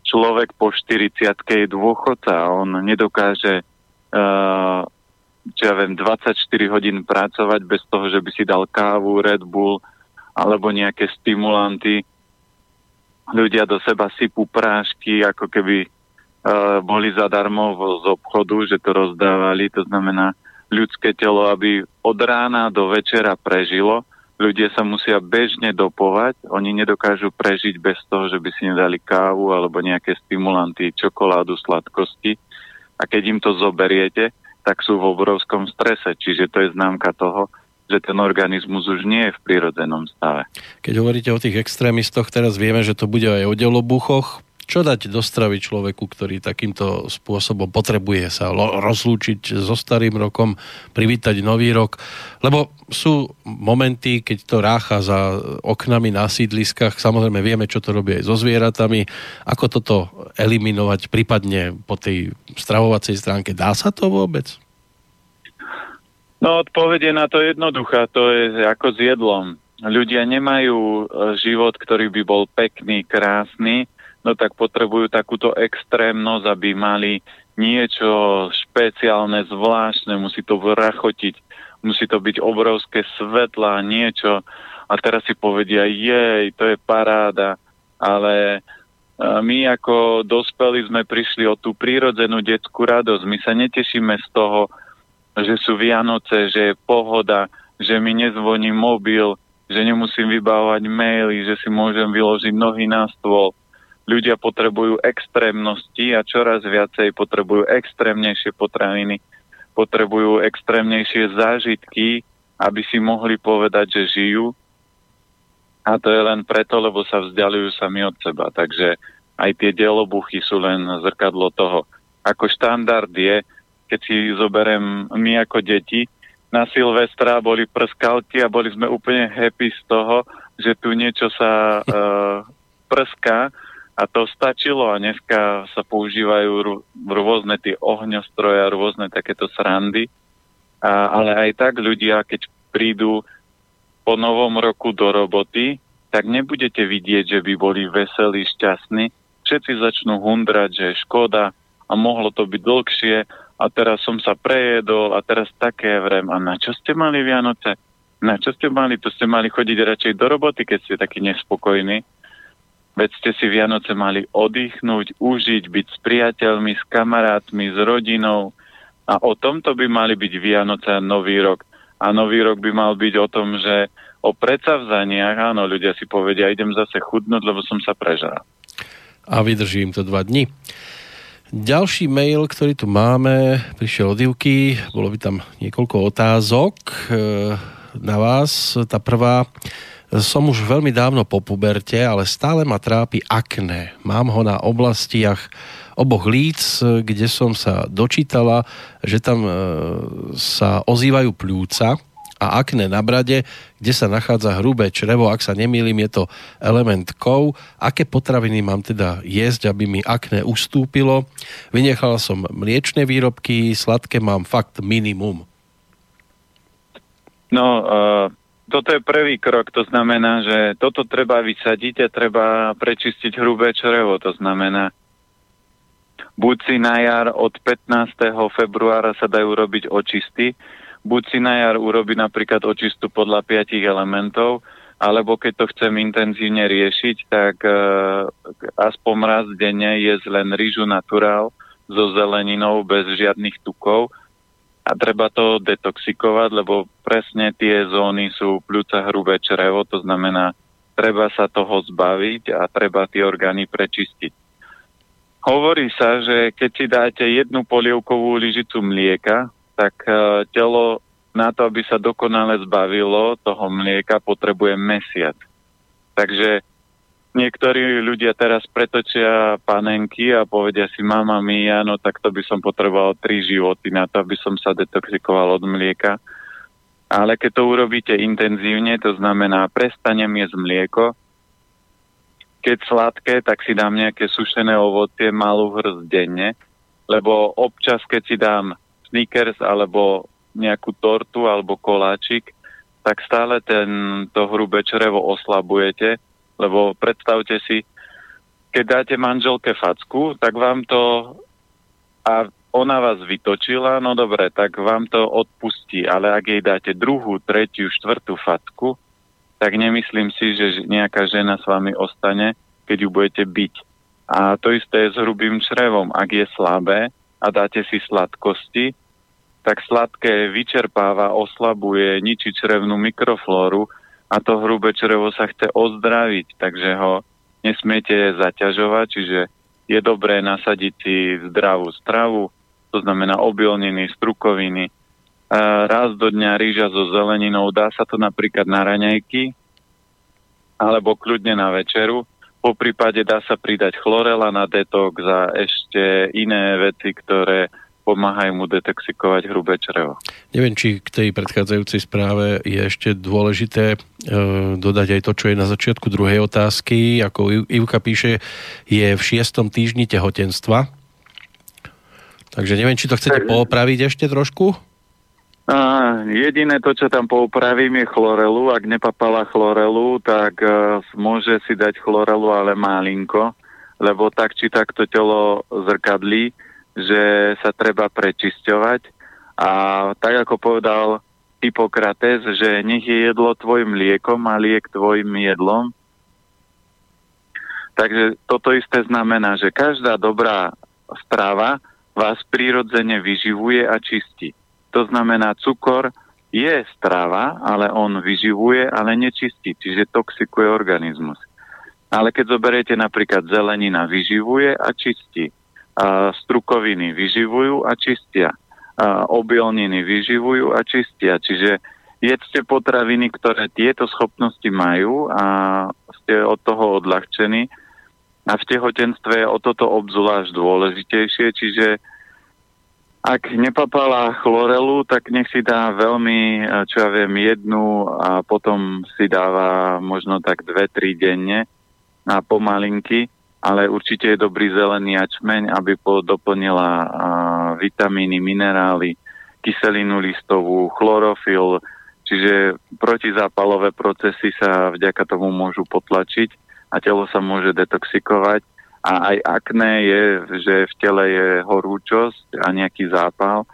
človek po 40 je dôchodca on nedokáže uh, čo ja viem, 24 hodín pracovať bez toho, že by si dal kávu, Red Bull alebo nejaké stimulanty. Ľudia do seba sypú prášky, ako keby uh, boli zadarmo z obchodu, že to rozdávali. To znamená, ľudské telo, aby od rána do večera prežilo, ľudia sa musia bežne dopovať, oni nedokážu prežiť bez toho, že by si nedali kávu alebo nejaké stimulanty, čokoládu, sladkosti. A keď im to zoberiete, tak sú v obrovskom strese. Čiže to je známka toho, že ten organizmus už nie je v prírodzenom stave. Keď hovoríte o tých extrémistoch, teraz vieme, že to bude aj o delobuchoch. Čo dať do stravy človeku, ktorý takýmto spôsobom potrebuje sa rozlúčiť so starým rokom, privítať nový rok? Lebo sú momenty, keď to rácha za oknami na sídliskách, samozrejme vieme, čo to robí aj so zvieratami. Ako toto eliminovať, prípadne po tej stravovacej stránke? Dá sa to vôbec? No odpovede na to jednoduchá, to je ako s jedlom. Ľudia nemajú e, život, ktorý by bol pekný, krásny, no tak potrebujú takúto extrémnosť, aby mali niečo špeciálne, zvláštne, musí to vrachotiť, musí to byť obrovské svetla, niečo. A teraz si povedia, jej, to je paráda, ale e, my ako dospelí sme prišli o tú prírodzenú detskú radosť. My sa netešíme z toho, že sú Vianoce, že je pohoda, že mi nezvoní mobil, že nemusím vybávať maily, že si môžem vyložiť nohy na stôl ľudia potrebujú extrémnosti a čoraz viacej potrebujú extrémnejšie potraviny, potrebujú extrémnejšie zážitky, aby si mohli povedať, že žijú. A to je len preto, lebo sa vzdialujú sami od seba. Takže aj tie dielobuchy sú len zrkadlo toho. Ako štandard je, keď si zoberiem my ako deti, na Silvestra boli prskalky a boli sme úplne happy z toho, že tu niečo sa uh, prská a to stačilo a dneska sa používajú rôzne tie ohňostroje a rôzne takéto srandy. A, ale aj tak ľudia, keď prídu po novom roku do roboty, tak nebudete vidieť, že by boli veselí, šťastní. Všetci začnú hundrať, že je škoda a mohlo to byť dlhšie a teraz som sa prejedol a teraz také vrem. A na čo ste mali Vianoce? Na čo ste mali? To ste mali chodiť radšej do roboty, keď ste takí nespokojní Veď ste si Vianoce mali oddychnúť, užiť, byť s priateľmi, s kamarátmi, s rodinou. A o tomto by mali byť Vianoce a Nový rok. A Nový rok by mal byť o tom, že o predsavzaniach, áno, ľudia si povedia, idem zase chudnúť, lebo som sa prežal. A vydržím to dva dni. Ďalší mail, ktorý tu máme, prišiel od Ivky, bolo by tam niekoľko otázok e, na vás. Tá prvá, som už veľmi dávno po puberte, ale stále ma trápi akné. Mám ho na oblastiach oboch líc, kde som sa dočítala, že tam e, sa ozývajú pľúca a akné na brade, kde sa nachádza hrubé črevo, ak sa nemýlim, je to element kov. Aké potraviny mám teda jesť, aby mi akné ustúpilo? Vynechala som mliečne výrobky, sladké mám fakt minimum. No, uh toto je prvý krok, to znamená, že toto treba vysadiť a treba prečistiť hrubé črevo, to znamená, buď si na jar od 15. februára sa dajú robiť očisty, buď si na jar urobiť napríklad očistu podľa piatich elementov, alebo keď to chcem intenzívne riešiť, tak uh, aspoň raz denne je len rýžu naturál so zeleninou bez žiadnych tukov, a treba to detoxikovať, lebo presne tie zóny sú pľúca hrubé črevo, to znamená, treba sa toho zbaviť a treba tie orgány prečistiť. Hovorí sa, že keď si dáte jednu polievkovú lyžicu mlieka, tak e, telo na to, aby sa dokonale zbavilo toho mlieka, potrebuje mesiac. Takže niektorí ľudia teraz pretočia panenky a povedia si, mama mia, no tak to by som potreboval tri životy na to, aby som sa detoxikoval od mlieka. Ale keď to urobíte intenzívne, to znamená, prestanem jesť mlieko, keď sladké, tak si dám nejaké sušené ovocie, malú hrst denne, lebo občas, keď si dám sneakers alebo nejakú tortu alebo koláčik, tak stále ten, to hrubé črevo oslabujete lebo predstavte si, keď dáte manželke facku, tak vám to a ona vás vytočila, no dobre, tak vám to odpustí, ale ak jej dáte druhú, tretiu, štvrtú facku, tak nemyslím si, že nejaká žena s vami ostane, keď ju budete byť. A to isté je s hrubým črevom. Ak je slabé a dáte si sladkosti, tak sladké vyčerpáva, oslabuje, ničí črevnú mikroflóru a to hrubé črevo sa chce ozdraviť, takže ho nesmiete zaťažovať, čiže je dobré nasadiť si zdravú stravu, to znamená obilniny, strukoviny, raz do dňa rýža so zeleninou, dá sa to napríklad na raňajky, alebo kľudne na večeru. Po prípade dá sa pridať chlorela na detox a ešte iné veci, ktoré pomáhajú mu detoxikovať hrubé črevo. Neviem, či k tej predchádzajúcej správe je ešte dôležité e, dodať aj to, čo je na začiatku druhej otázky. Ako Ivka píše, je v šiestom týždni tehotenstva. Takže neviem, či to chcete poopraviť ešte trošku? A jediné to, čo tam poupravím, je chlorelu. Ak nepapala chlorelu, tak uh, môže si dať chlorelu, ale malinko, lebo tak či tak to telo zrkadlí že sa treba prečisťovať a tak ako povedal Hippokrates, že nech je jedlo tvojim liekom a liek tvojim jedlom. Takže toto isté znamená, že každá dobrá strava vás prirodzene vyživuje a čistí. To znamená, cukor je strava, ale on vyživuje, ale nečistí, čiže toxikuje organizmus. Ale keď zoberiete napríklad zelenina, vyživuje a čistí strukoviny vyživujú a čistia. Obilniny vyživujú a čistia. Čiže jedzte potraviny, ktoré tieto schopnosti majú a ste od toho odľahčení. A v tehotenstve je o toto obzvlášť dôležitejšie, čiže ak nepapala chlorelu, tak nech si dá veľmi, čo ja viem, jednu a potom si dáva možno tak dve, tri denne a pomalinky ale určite je dobrý zelený ačmeň, aby doplnila vitamíny, minerály, kyselinu listovú, chlorofil, čiže protizápalové procesy sa vďaka tomu môžu potlačiť a telo sa môže detoxikovať. A aj akné je, že v tele je horúčosť a nejaký zápal.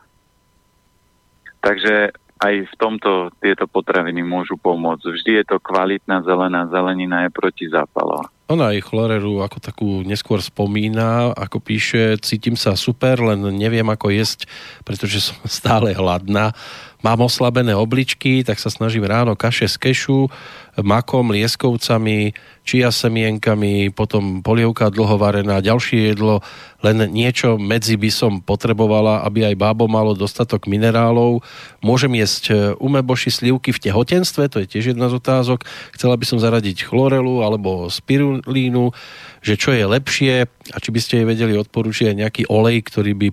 Takže aj v tomto tieto potraviny môžu pomôcť. Vždy je to kvalitná zelená zelenina, je protizápalová. Ona aj chloreru ako takú neskôr spomína, ako píše, cítim sa super, len neviem ako jesť, pretože som stále hladná. Mám oslabené obličky, tak sa snažím ráno kaše z kešu, makom, lieskovcami, čia semienkami, potom polievka dlhovarená, ďalšie jedlo, len niečo medzi by som potrebovala, aby aj bábo malo dostatok minerálov. Môžem jesť e, umeboši slivky v tehotenstve, to je tiež jedna z otázok. Chcela by som zaradiť chlorelu alebo spirulínu, že čo je lepšie a či by ste jej vedeli odporučiť aj nejaký olej, ktorý by,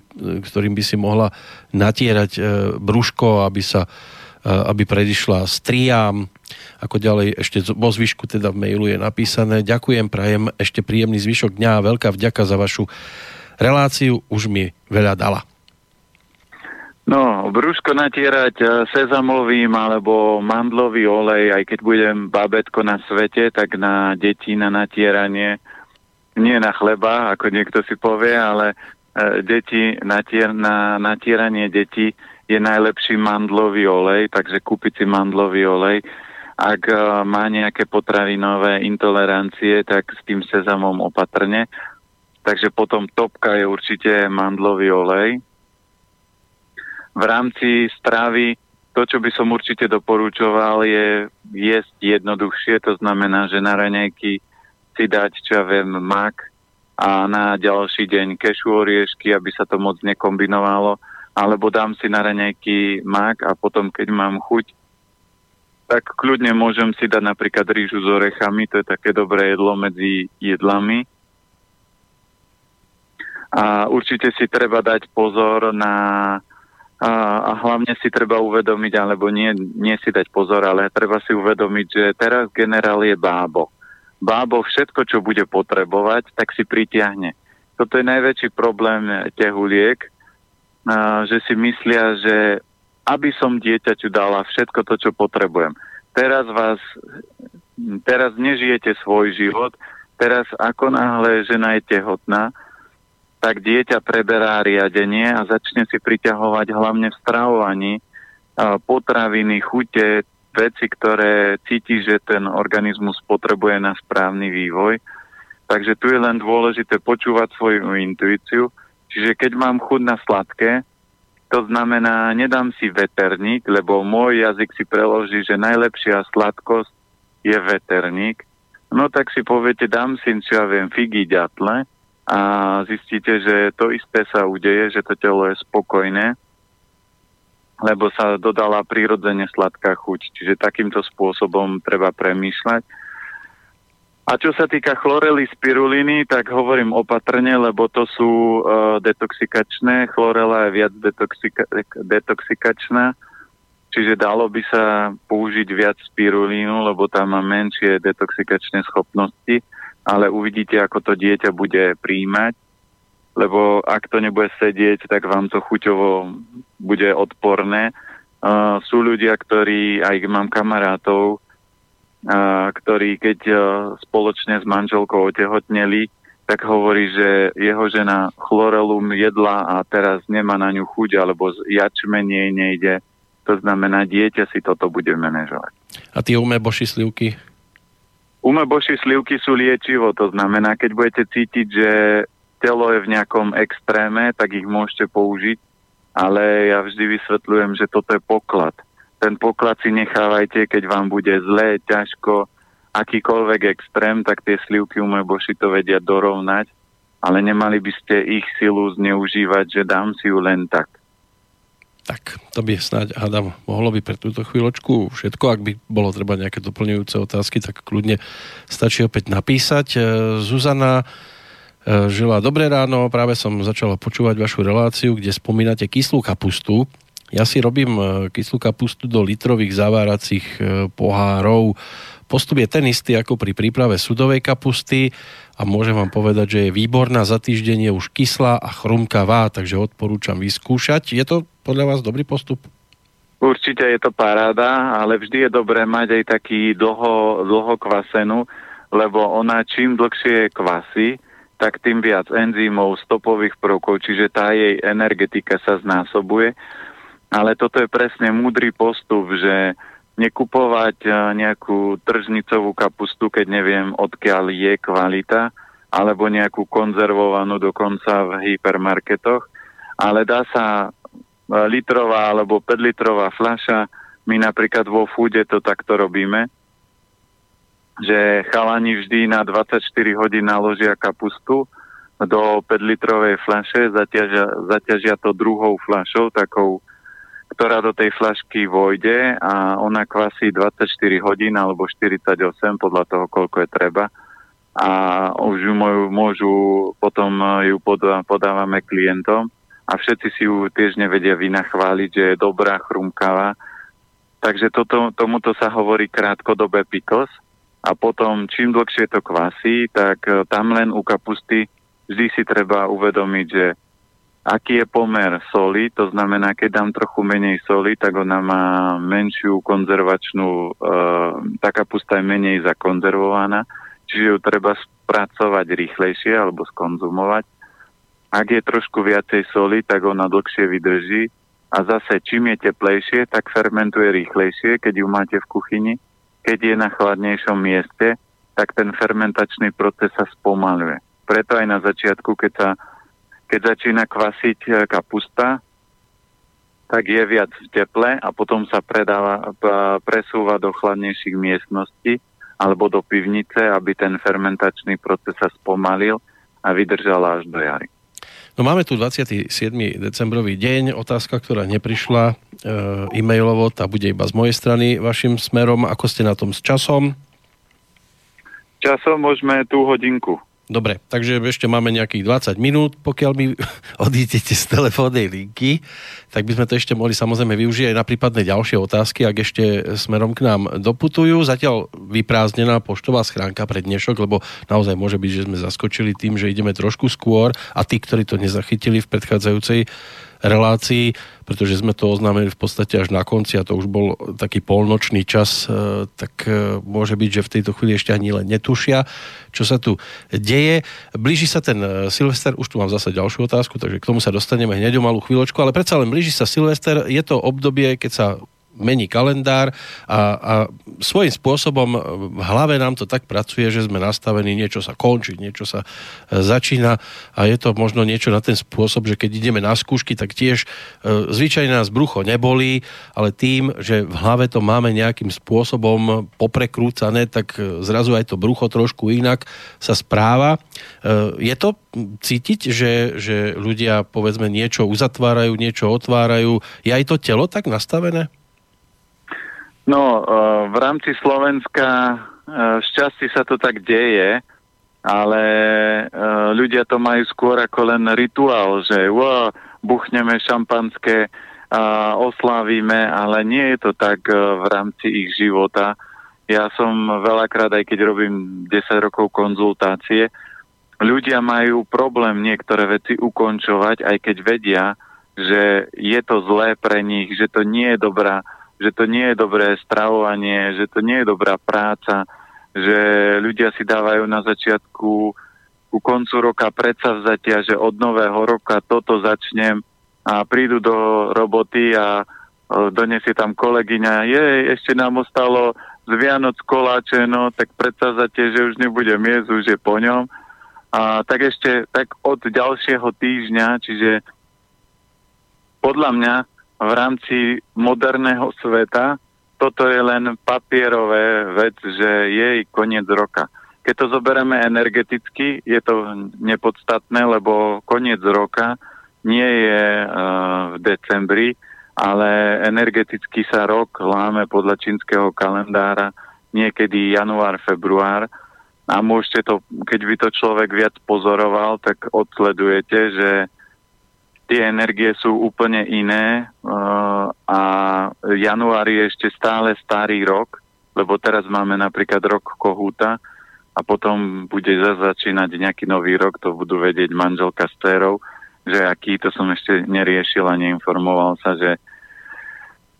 ktorým by si mohla natierať e, brúško, aby sa e, aby predišla striám, ako ďalej ešte vo zvyšku teda v mailu je napísané. Ďakujem, prajem ešte príjemný zvyšok dňa a veľká vďaka za vašu reláciu, už mi veľa dala. No, brúško natierať e, sezamovým alebo mandlový olej, aj keď budem babetko na svete, tak na deti na natieranie nie na chleba, ako niekto si povie, ale e, deti, natier, na natieranie detí je najlepší mandlový olej, takže kúpiť si mandlový olej. Ak e, má nejaké potravinové intolerancie, tak s tým sezamom opatrne. Takže potom topka je určite mandlový olej. V rámci stravy to, čo by som určite doporučoval, je jesť jednoduchšie, to znamená, že na raňajky si dať, čo ja viem, mak a na ďalší deň kešu oriešky, aby sa to moc nekombinovalo, alebo dám si na raňajky mak a potom, keď mám chuť, tak kľudne môžem si dať napríklad rýžu s orechami, to je také dobré jedlo medzi jedlami. A určite si treba dať pozor na a, a hlavne si treba uvedomiť, alebo nie, nie si dať pozor, ale treba si uvedomiť, že teraz generál je bábo bábo všetko, čo bude potrebovať, tak si pritiahne. Toto je najväčší problém tehuliek, že si myslia, že aby som dieťaťu dala všetko to, čo potrebujem. Teraz vás, teraz nežijete svoj život, Teraz ako náhle žena je tehotná, tak dieťa preberá riadenie a začne si priťahovať hlavne v stravovaní potraviny, chute, veci, ktoré cíti, že ten organizmus potrebuje na správny vývoj. Takže tu je len dôležité počúvať svoju intuíciu. Čiže keď mám chuť na sladké, to znamená, nedám si veterník, lebo môj jazyk si preloží, že najlepšia sladkosť je veterník. No tak si poviete, dám si, čo ja viem, figy, ďatle a zistíte, že to isté sa udeje, že to telo je spokojné, lebo sa dodala prirodzene sladká chuť. Čiže takýmto spôsobom treba premýšľať. A čo sa týka chlorely spiruliny, tak hovorím opatrne, lebo to sú uh, detoxikačné. Chlorela je viac detoxika- detoxikačná, čiže dalo by sa použiť viac spirulínu, lebo tam má menšie detoxikačné schopnosti, ale uvidíte, ako to dieťa bude príjmať, lebo ak to nebude sedieť, tak vám to chuťovo bude odporné. Uh, sú ľudia, ktorí, aj mám kamarátov, ktorý keď spoločne s manželkou otehotneli, tak hovorí, že jeho žena chlorelum jedla a teraz nemá na ňu chuť, alebo jačmenie nejde. To znamená, dieťa si toto bude manažovať. A tie umeboši slivky? Umeboši slivky sú liečivo, to znamená, keď budete cítiť, že telo je v nejakom extréme, tak ich môžete použiť, ale ja vždy vysvetľujem, že toto je poklad ten poklad si nechávajte, keď vám bude zlé, ťažko, akýkoľvek extrém, tak tie slivky umeboši to vedia dorovnať, ale nemali by ste ich silu zneužívať, že dám si ju len tak. Tak, to by snáď, Adam, mohlo by pre túto chvíľočku všetko. Ak by bolo treba nejaké doplňujúce otázky, tak kľudne stačí opäť napísať. E, Zuzana e, žila dobré ráno, práve som začala počúvať vašu reláciu, kde spomínate kyslú kapustu. Ja si robím e, kyslú kapustu do litrových zaváracích e, pohárov. Postup je ten istý ako pri príprave sudovej kapusty a môžem vám povedať, že je výborná, za týždeň je už kyslá a chrumkavá, takže odporúčam vyskúšať. Je to podľa vás dobrý postup? Určite je to paráda, ale vždy je dobré mať aj taký dlho, dlho kvasenú, lebo ona čím dlhšie kvasí, tak tým viac enzymov, stopových prvkov, čiže tá jej energetika sa znásobuje ale toto je presne múdry postup, že nekupovať eh, nejakú tržnicovú kapustu, keď neviem, odkiaľ je kvalita, alebo nejakú konzervovanú dokonca v hypermarketoch, ale dá sa eh, litrová alebo 5 litrová fľaša, my napríklad vo fúde to takto robíme, že chalani vždy na 24 hodín naložia kapustu do 5 litrovej fľaše, zaťažia, zaťažia to druhou fľašou, takou ktorá do tej flašky vojde a ona kvasí 24 hodín alebo 48 podľa toho, koľko je treba. A už ju môžu, potom ju podávame klientom a všetci si ju tiež nevedia vynachváliť, že je dobrá, chrumkavá. Takže toto, tomuto sa hovorí krátkodobé pikos a potom čím dlhšie to kvasí, tak tam len u kapusty vždy si treba uvedomiť, že aký je pomer soli, to znamená, keď dám trochu menej soli, tak ona má menšiu konzervačnú, e, tá kapusta je menej zakonzervovaná, čiže ju treba spracovať rýchlejšie alebo skonzumovať. Ak je trošku viacej soli, tak ona dlhšie vydrží a zase čím je teplejšie, tak fermentuje rýchlejšie, keď ju máte v kuchyni. Keď je na chladnejšom mieste, tak ten fermentačný proces sa spomaluje. Preto aj na začiatku, keď sa keď začína kvasiť e, kapusta, tak je viac v teple a potom sa predáva, presúva do chladnejších miestností alebo do pivnice, aby ten fermentačný proces sa spomalil a vydržal až do jary. No máme tu 27. decembrový deň, otázka, ktorá neprišla e, e-mailovo, tá bude iba z mojej strany vašim smerom. Ako ste na tom s časom? Časom môžeme tú hodinku. Dobre, takže ešte máme nejakých 20 minút, pokiaľ mi odídete z telefónnej linky, tak by sme to ešte mohli samozrejme využiť aj na prípadné ďalšie otázky, ak ešte smerom k nám doputujú. Zatiaľ vyprázdnená poštová schránka pre dnešok, lebo naozaj môže byť, že sme zaskočili tým, že ideme trošku skôr a tí, ktorí to nezachytili v predchádzajúcej relácií, pretože sme to oznámili v podstate až na konci a to už bol taký polnočný čas, e, tak e, môže byť, že v tejto chvíli ešte ani len netušia, čo sa tu deje. Blíži sa ten e, Silvester, už tu mám zase ďalšiu otázku, takže k tomu sa dostaneme hneď o malú chvíľočku, ale predsa len blíži sa Silvester, je to obdobie, keď sa mení kalendár a, a svojím spôsobom v hlave nám to tak pracuje, že sme nastavení, niečo sa končí, niečo sa e, začína a je to možno niečo na ten spôsob, že keď ideme na skúšky, tak tiež e, zvyčajne nás brucho nebolí, ale tým, že v hlave to máme nejakým spôsobom poprekrúcané, tak e, zrazu aj to brucho trošku inak sa správa. Je to cítiť, že, že ľudia povedzme niečo uzatvárajú, niečo otvárajú. Je aj to telo tak nastavené? No, e, v rámci Slovenska e, šťastí sa to tak deje, ale e, ľudia to majú skôr ako len rituál, že wow, buchneme šampanské a oslavíme, ale nie je to tak v rámci ich života. Ja som veľakrát, aj keď robím 10 rokov konzultácie, ľudia majú problém niektoré veci ukončovať, aj keď vedia, že je to zlé pre nich, že to nie je dobrá že to nie je dobré stravovanie, že to nie je dobrá práca, že ľudia si dávajú na začiatku ku koncu roka predsavzatia, že od nového roka toto začnem a prídu do roboty a donesie tam kolegyňa, je, ešte nám ostalo z Vianoc koláče, no tak predsavzatie, že už nebudem jesť, už je po ňom. A tak ešte tak od ďalšieho týždňa, čiže podľa mňa v rámci moderného sveta toto je len papierové vec, že je koniec roka. Keď to zoberieme energeticky, je to nepodstatné, lebo koniec roka nie je uh, v decembri, ale energeticky sa rok láme podľa čínskeho kalendára niekedy január, február. A môžete to, keď by to človek viac pozoroval, tak odsledujete, že tie energie sú úplne iné uh, a január je ešte stále starý rok, lebo teraz máme napríklad rok kohúta a potom bude začínať nejaký nový rok, to budú vedieť manželka s térou, že aký, to som ešte neriešil a neinformoval sa, že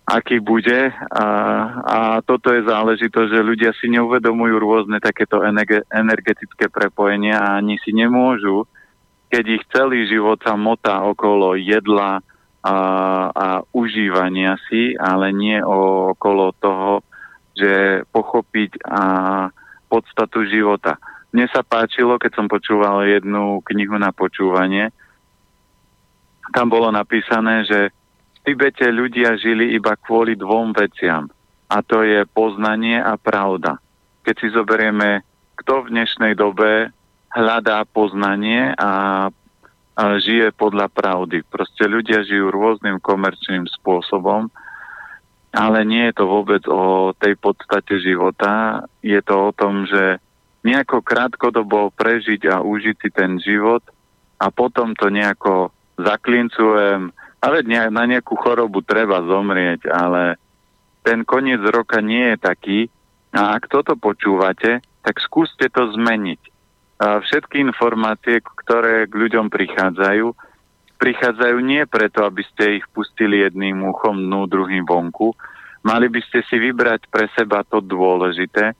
aký bude. A, a toto je záležitosť, že ľudia si neuvedomujú rôzne takéto energetické prepojenia a ani si nemôžu keď ich celý život sa motá okolo jedla a, a užívania si, ale nie okolo toho, že pochopiť a podstatu života. Mne sa páčilo, keď som počúval jednu knihu na počúvanie, tam bolo napísané, že v Tibete ľudia žili iba kvôli dvom veciam. A to je poznanie a pravda. Keď si zoberieme, kto v dnešnej dobe hľadá poznanie a, žije podľa pravdy. Proste ľudia žijú rôznym komerčným spôsobom, ale nie je to vôbec o tej podstate života. Je to o tom, že nejako krátkodobo prežiť a užiť si ten život a potom to nejako zaklincujem. Ale na nejakú chorobu treba zomrieť, ale ten koniec roka nie je taký. A ak toto počúvate, tak skúste to zmeniť všetky informácie, ktoré k ľuďom prichádzajú, prichádzajú nie preto, aby ste ich pustili jedným uchom dnu, druhým vonku. Mali by ste si vybrať pre seba to dôležité.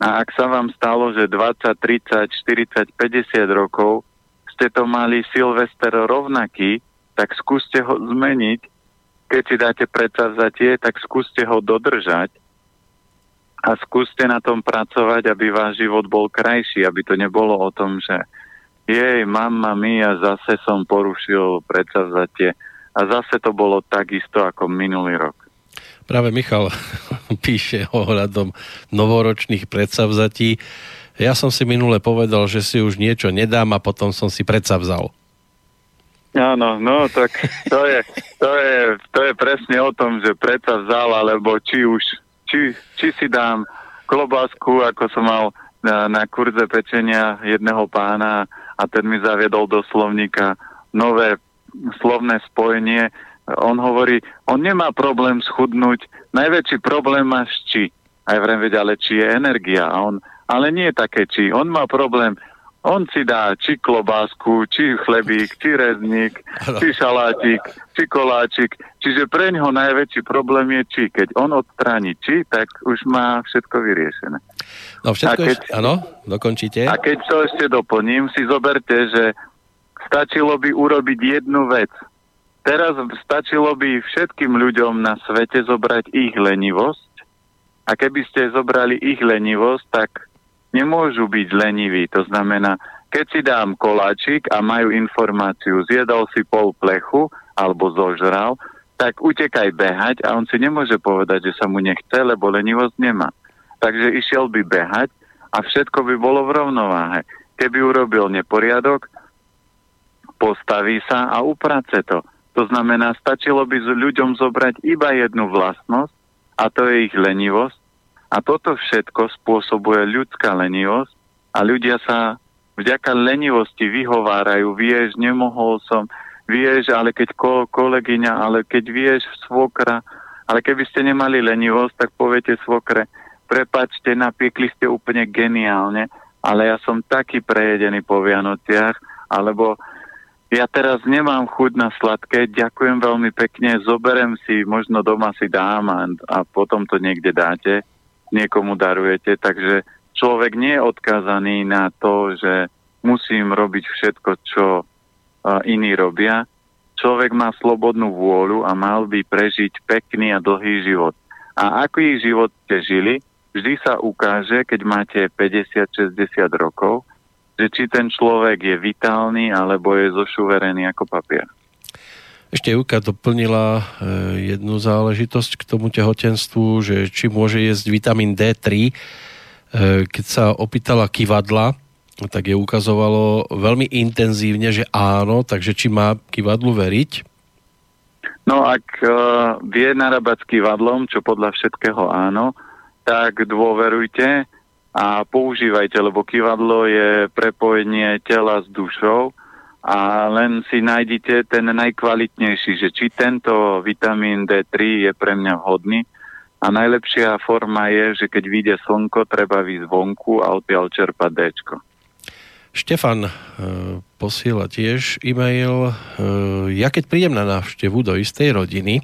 A ak sa vám stalo, že 20, 30, 40, 50 rokov ste to mali Silvester rovnaký, tak skúste ho zmeniť. Keď si dáte predsavzatie, tak skúste ho dodržať a skúste na tom pracovať, aby váš život bol krajší, aby to nebolo o tom, že jej, mama mia, zase som porušil predsavzatie a zase to bolo takisto ako minulý rok. Práve Michal píše ohľadom novoročných predsavzatí. Ja som si minule povedal, že si už niečo nedám a potom som si predsavzal. Áno, no tak to je, to je, to je presne o tom, že predsavzal, alebo či už či, či si dám klobásku, ako som mal na, na kurze pečenia jedného pána a ten mi zaviedol do slovníka nové slovné spojenie. On hovorí, on nemá problém schudnúť, najväčší problém má či. Aj vrem veď, ale či je energia. A on, ale nie je také či. On má problém, on si dá či klobásku, či chlebík, či rezník, či šalátik, či koláčik. Čiže pre ňoho najväčší problém je či. Keď on odstráni či, tak už má všetko vyriešené. No všetko keď, ešte, áno, dokončíte. A keď to ešte doplním, si zoberte, že stačilo by urobiť jednu vec. Teraz stačilo by všetkým ľuďom na svete zobrať ich lenivosť a keby ste zobrali ich lenivosť, tak nemôžu byť leniví. To znamená, keď si dám koláčik a majú informáciu, zjedol si pol plechu alebo zožral, tak utekaj behať a on si nemôže povedať, že sa mu nechce, lebo lenivosť nemá. Takže išiel by behať a všetko by bolo v rovnováhe. Keby urobil neporiadok, postaví sa a uprace to. To znamená, stačilo by ľuďom zobrať iba jednu vlastnosť a to je ich lenivosť. A toto všetko spôsobuje ľudská lenivosť a ľudia sa vďaka lenivosti vyhovárajú, vieš, nemohol som, vieš, ale keď ko, kolegyňa, ale keď vieš svokra, ale keby ste nemali lenivosť, tak poviete svokre, prepačte, napiekli ste úplne geniálne, ale ja som taký prejedený po Vianociach, alebo ja teraz nemám chuť na sladké, ďakujem veľmi pekne, zoberem si, možno doma si dám a, a potom to niekde dáte, niekomu darujete, takže človek nie je odkázaný na to, že musím robiť všetko, čo iní robia. Človek má slobodnú vôľu a mal by prežiť pekný a dlhý život. A aký život ste žili, vždy sa ukáže, keď máte 50-60 rokov, že či ten človek je vitálny alebo je zošuverený ako papier. Ešte Juka doplnila e, jednu záležitosť k tomu tehotenstvu, že či môže jesť vitamín D3 E, keď sa opýtala kivadla, tak je ukazovalo veľmi intenzívne, že áno, takže či má kivadlu veriť? No ak uh, vie narábať s kivadlom, čo podľa všetkého áno, tak dôverujte a používajte, lebo kivadlo je prepojenie tela s dušou a len si nájdete ten najkvalitnejší, že či tento vitamín D3 je pre mňa vhodný, a najlepšia forma je, že keď vyjde slnko, treba výjsť vonku a odtiaľ čerpať D. Štefan e, posiela tiež e-mail. E, ja keď prídem na návštevu do istej rodiny,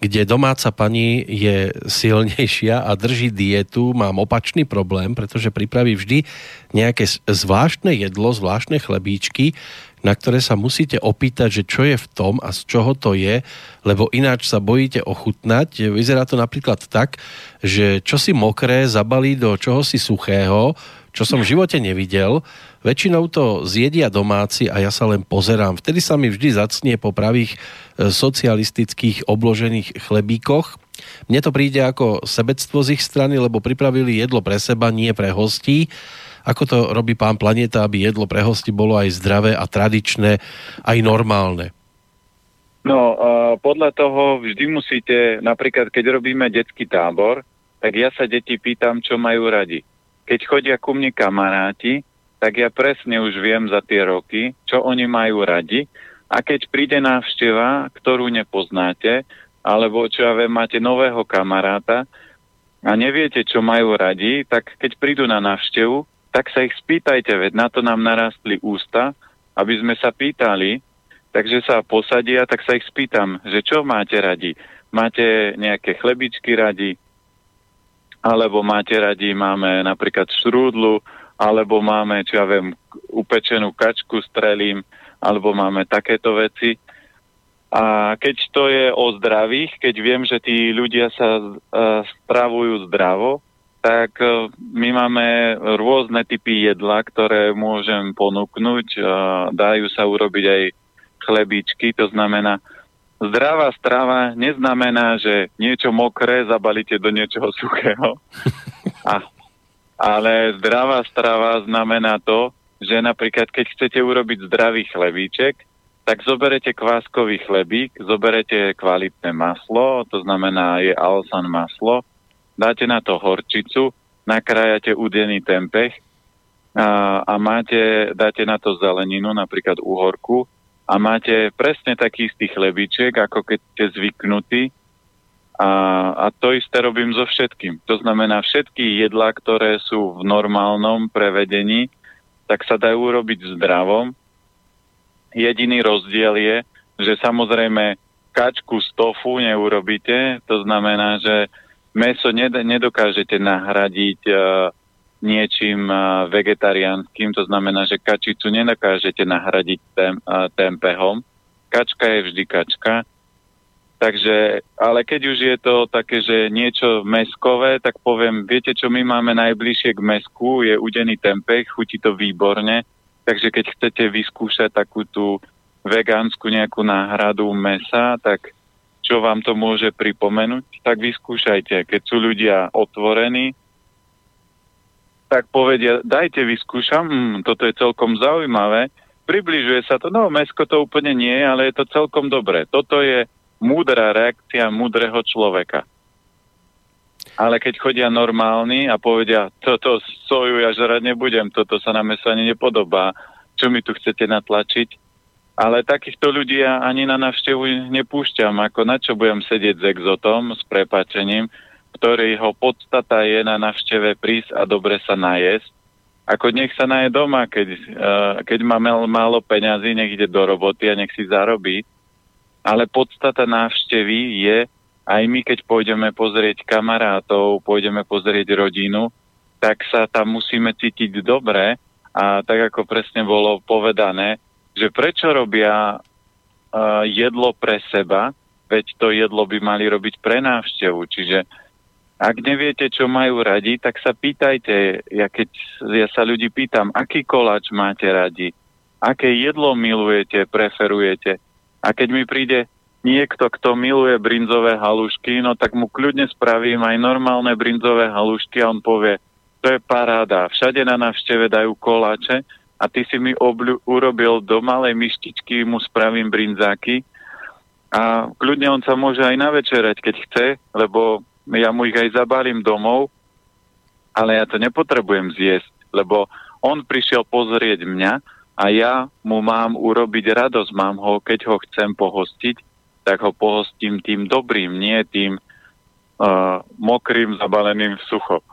kde domáca pani je silnejšia a drží dietu, mám opačný problém, pretože pripraví vždy nejaké zvláštne jedlo, zvláštne chlebíčky, na ktoré sa musíte opýtať, že čo je v tom a z čoho to je, lebo ináč sa bojíte ochutnať. Vyzerá to napríklad tak, že čo si mokré zabalí do čoho suchého, čo som v živote nevidel. Väčšinou to zjedia domáci a ja sa len pozerám. Vtedy sa mi vždy zacnie po pravých e, socialistických obložených chlebíkoch. Mne to príde ako sebectvo z ich strany, lebo pripravili jedlo pre seba, nie pre hostí ako to robí pán Planeta, aby jedlo pre hosti bolo aj zdravé a tradičné, aj normálne? No, uh, podľa toho vždy musíte, napríklad keď robíme detský tábor, tak ja sa deti pýtam, čo majú radi. Keď chodia ku mne kamaráti, tak ja presne už viem za tie roky, čo oni majú radi. A keď príde návšteva, ktorú nepoznáte, alebo čo ja viem, máte nového kamaráta a neviete, čo majú radi, tak keď prídu na návštevu, tak sa ich spýtajte, veď na to nám narastli ústa, aby sme sa pýtali, takže sa posadia, tak sa ich spýtam, že čo máte radi? Máte nejaké chlebičky radi? Alebo máte radi, máme napríklad šrúdlu, alebo máme, čo ja viem, upečenú kačku strelím, alebo máme takéto veci. A keď to je o zdravých, keď viem, že tí ľudia sa uh, stravujú zdravo, tak e, my máme rôzne typy jedla, ktoré môžem ponúknuť. Dajú sa urobiť aj chlebičky, to znamená, zdravá strava neznamená, že niečo mokré zabalíte do niečoho suchého. A, ale zdravá strava znamená to, že napríklad keď chcete urobiť zdravý chlebíček, tak zoberete kváskový chlebík, zoberete kvalitné maslo, to znamená je alsan maslo, dáte na to horčicu, nakrájate udený tempeh a, a máte, dáte na to zeleninu, napríklad uhorku a máte presne taký istý chlebiček, ako keď ste zvyknutí a, a to isté robím so všetkým. To znamená, všetky jedlá, ktoré sú v normálnom prevedení, tak sa dajú robiť zdravom. Jediný rozdiel je, že samozrejme kačku z tofu neurobíte, to znamená, že meso nedokážete nahradiť uh, niečím uh, vegetariánskym, to znamená, že kačicu nedokážete nahradiť tem, uh, tempehom. Kačka je vždy kačka. Takže, ale keď už je to také, že niečo meskové, tak poviem, viete, čo my máme najbližšie k mesku, je udený tempeh, chutí to výborne, takže keď chcete vyskúšať takú tú vegánsku nejakú náhradu mesa, tak čo vám to môže pripomenúť, tak vyskúšajte. Keď sú ľudia otvorení, tak povedia, dajte vyskúšam, hm, toto je celkom zaujímavé, približuje sa to, no mesko to úplne nie, ale je to celkom dobré. Toto je múdra reakcia múdreho človeka. Ale keď chodia normálni a povedia, toto soju ja žrať nebudem, toto sa na meso ani nepodobá, čo mi tu chcete natlačiť, ale takýchto ľudí ja ani na navštevu nepúšťam, ako na čo budem sedieť s exotom, s prepačením, ktorýho podstata je na navšteve prísť a dobre sa najesť. Ako nech sa naje doma, keď, uh, keď má málo peňazí, nech ide do roboty a nech si zarobí ale podstata návštevy je, aj my keď pôjdeme pozrieť kamarátov, pôjdeme pozrieť rodinu, tak sa tam musíme cítiť dobre a tak ako presne bolo povedané, že prečo robia uh, jedlo pre seba, veď to jedlo by mali robiť pre návštevu. Čiže ak neviete, čo majú radi, tak sa pýtajte. Ja keď ja sa ľudí pýtam, aký koláč máte radi, aké jedlo milujete, preferujete, a keď mi príde niekto, kto miluje brinzové halušky, no tak mu kľudne spravím aj normálne brinzové halušky a on povie, to je paráda, všade na návšteve dajú koláče a ty si mi obľu- urobil do malej myštičky, mu spravím brinzáky a kľudne on sa môže aj navečerať, keď chce, lebo ja mu ich aj zabalím domov, ale ja to nepotrebujem zjesť, lebo on prišiel pozrieť mňa a ja mu mám urobiť radosť, mám ho, keď ho chcem pohostiť, tak ho pohostím tým dobrým, nie tým uh, mokrým, zabaleným v sucho.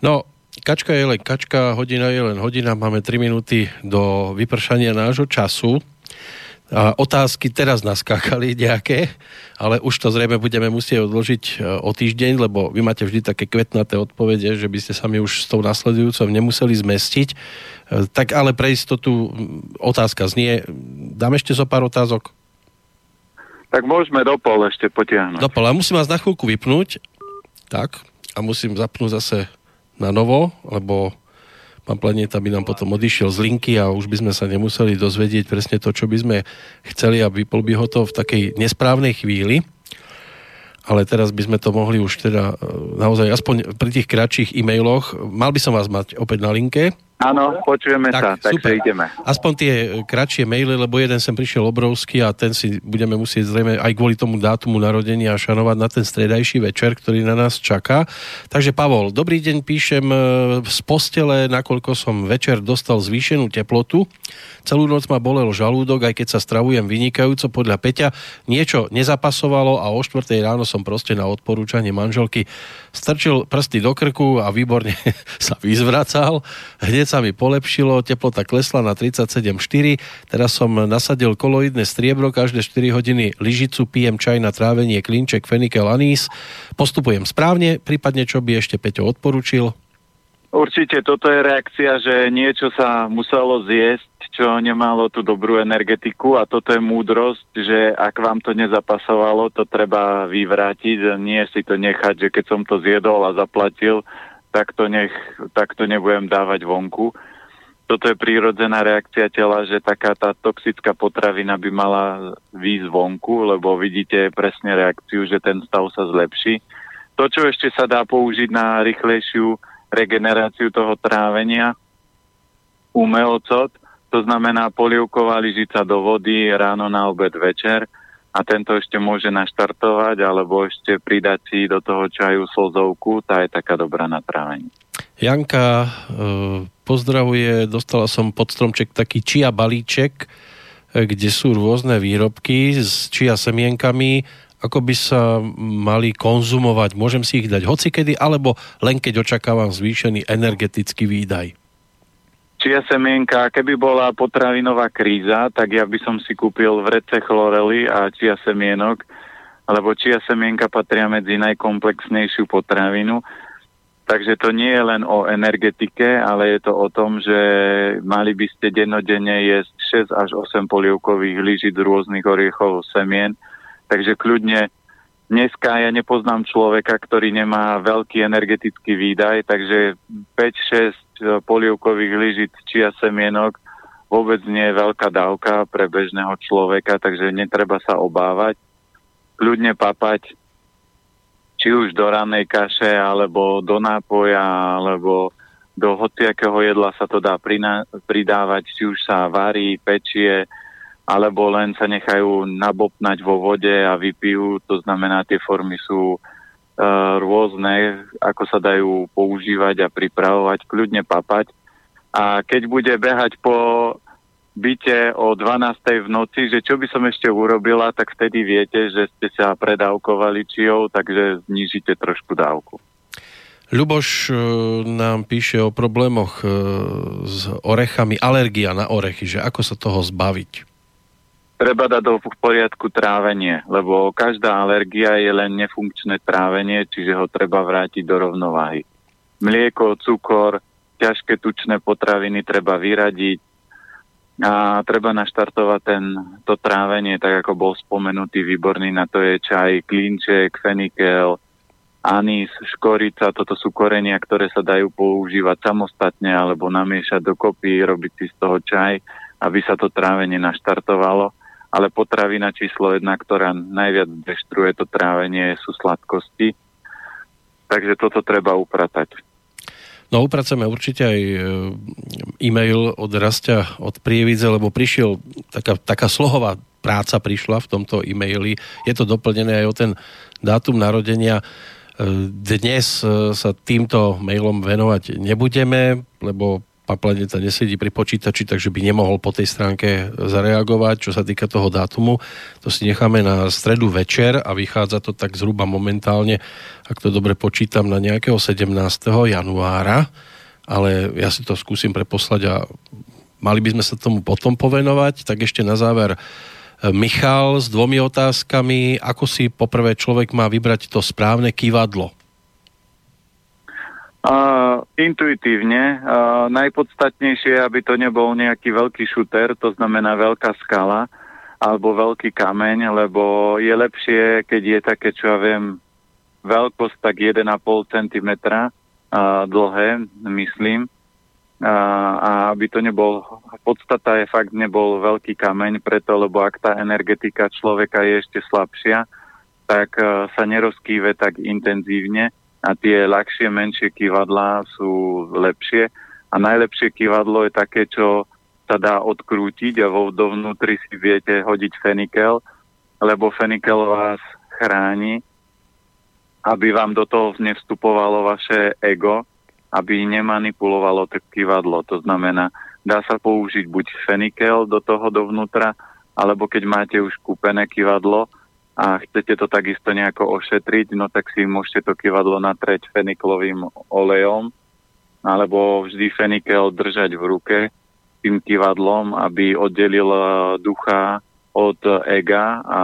No, kačka je len kačka, hodina je len hodina, máme 3 minúty do vypršania nášho času. Otázky teraz naskákali nejaké, ale už to zrejme budeme musieť odložiť e, o týždeň, lebo vy máte vždy také kvetnaté odpovede, že by ste sa mi už s tou nasledujúcou nemuseli zmestiť. E, tak ale pre istotu otázka znie. Dám ešte zo pár otázok? Tak môžeme do pol ešte potiahnuť. Do pol. A musím vás na chvíľku vypnúť. Tak. A musím zapnúť zase na novo, lebo pán Planeta by nám potom odišiel z linky a už by sme sa nemuseli dozvedieť presne to, čo by sme chceli a vypol by ho to v takej nesprávnej chvíli. Ale teraz by sme to mohli už teda e, naozaj aspoň pri tých kratších e-mailoch. Mal by som vás mať opäť na linke. Áno, počujeme tak, sa, takže ideme. Aspoň tie kratšie maily, lebo jeden sem prišiel obrovský a ten si budeme musieť zrejme aj kvôli tomu dátumu narodenia šanovať na ten stredajší večer, ktorý na nás čaká. Takže Pavol, dobrý deň, píšem e, z postele, nakoľko som večer dostal zvýšenú teplotu. Celú noc ma bolel žalúdok, aj keď sa stravujem vynikajúco podľa Peťa. Niečo nezapasovalo a o 4 ráno som proste na odporúčanie manželky strčil prsty do krku a výborne sa vyzvracal. Hneď sa mi polepšilo, teplota klesla na 37,4. Teraz som nasadil koloidné striebro, každé 4 hodiny lyžicu, pijem čaj na trávenie, klinček, fenikel, anís. Postupujem správne, prípadne čo by ešte Peťo odporučil? Určite toto je reakcia, že niečo sa muselo zjesť, čo nemalo tú dobrú energetiku a toto je múdrosť, že ak vám to nezapasovalo, to treba vyvrátiť, nie si to nechať, že keď som to zjedol a zaplatil, tak to, nech, tak to nebudem dávať vonku. Toto je prírodzená reakcia tela, že taká tá toxická potravina by mala výjsť vonku, lebo vidíte presne reakciu, že ten stav sa zlepší. To, čo ešte sa dá použiť na rýchlejšiu regeneráciu toho trávenia, umeocot, to znamená polievková lyžica do vody ráno na obed večer, a tento ešte môže naštartovať alebo ešte pridať si do toho čaju slzovku, tá je taká dobrá na trávenie. Janka e, pozdravuje, dostala som pod stromček taký čia balíček, e, kde sú rôzne výrobky s čia semienkami, ako by sa mali konzumovať. Môžem si ich dať hocikedy, alebo len keď očakávam zvýšený energetický výdaj. Čia semienka, keby bola potravinová kríza, tak ja by som si kúpil vrece chlorely a čia semienok, lebo čia semienka patria medzi najkomplexnejšiu potravinu. Takže to nie je len o energetike, ale je to o tom, že mali by ste dennodenne jesť 6 až 8 polievkových lyžic rôznych oriechov semien. Takže kľudne dneska ja nepoznám človeka, ktorý nemá veľký energetický výdaj, takže 5-6 E, polievkových lyžic čia semienok vôbec nie je veľká dávka pre bežného človeka, takže netreba sa obávať. Ľudne papať či už do ranej kaše, alebo do nápoja, alebo do hociakého jedla sa to dá pridávať, či už sa varí, pečie, alebo len sa nechajú nabopnať vo vode a vypijú. To znamená, tie formy sú Eh, rôzne, ako sa dajú používať a pripravovať, kľudne papať. A keď bude behať po byte o 12. v noci, že čo by som ešte urobila, tak vtedy viete, že ste sa predávkovali čijou, takže znižite trošku dávku. Ľuboš eh, nám píše o problémoch eh, s orechami, alergia na orechy, že ako sa toho zbaviť treba dať do poriadku trávenie, lebo každá alergia je len nefunkčné trávenie, čiže ho treba vrátiť do rovnováhy. Mlieko, cukor, ťažké tučné potraviny treba vyradiť a treba naštartovať ten, to trávenie, tak ako bol spomenutý, výborný na to je čaj, klinček, fenikel, anís, škorica, toto sú korenia, ktoré sa dajú používať samostatne alebo namiešať dokopy, robiť si z toho čaj, aby sa to trávenie naštartovalo ale potravina číslo jedna, ktorá najviac deštruuje to trávenie, sú sladkosti. Takže toto treba upratať. No upracujeme určite aj e, e-mail od Rastia od Prievidze, lebo prišiel taká, taká slohová práca prišla v tomto e-maili. Je to doplnené aj o ten dátum narodenia. E, dnes e, sa týmto mailom venovať nebudeme, lebo Paplaneta nesedí pri počítači, takže by nemohol po tej stránke zareagovať, čo sa týka toho dátumu. To si necháme na stredu večer a vychádza to tak zhruba momentálne, ak to dobre počítam, na nejakého 17. januára, ale ja si to skúsim preposlať a mali by sme sa tomu potom povenovať. Tak ešte na záver Michal s dvomi otázkami. Ako si poprvé človek má vybrať to správne kývadlo? Intuitívne. Uh, najpodstatnejšie je, aby to nebol nejaký veľký šuter, to znamená veľká skala alebo veľký kameň, lebo je lepšie, keď je také, čo ja viem, veľkosť tak 1,5 cm uh, dlhé, myslím. Uh, a aby to nebol, podstata je fakt nebol veľký kameň, preto, lebo ak tá energetika človeka je ešte slabšia, tak uh, sa nerozkýve tak intenzívne a tie ľahšie, menšie kývadlá sú lepšie. A najlepšie kývadlo je také, čo sa dá odkrútiť a vo dovnútri si viete hodiť fenikel, lebo fenikel vás chráni, aby vám do toho nevstupovalo vaše ego, aby nemanipulovalo to kývadlo. To znamená, dá sa použiť buď fenikel do toho dovnútra, alebo keď máte už kúpené kývadlo, a chcete to takisto nejako ošetriť, no tak si môžete to kývadlo natrieť feniklovým olejom alebo vždy fenikel držať v ruke tým kývadlom, aby oddelil eh, ducha od ega a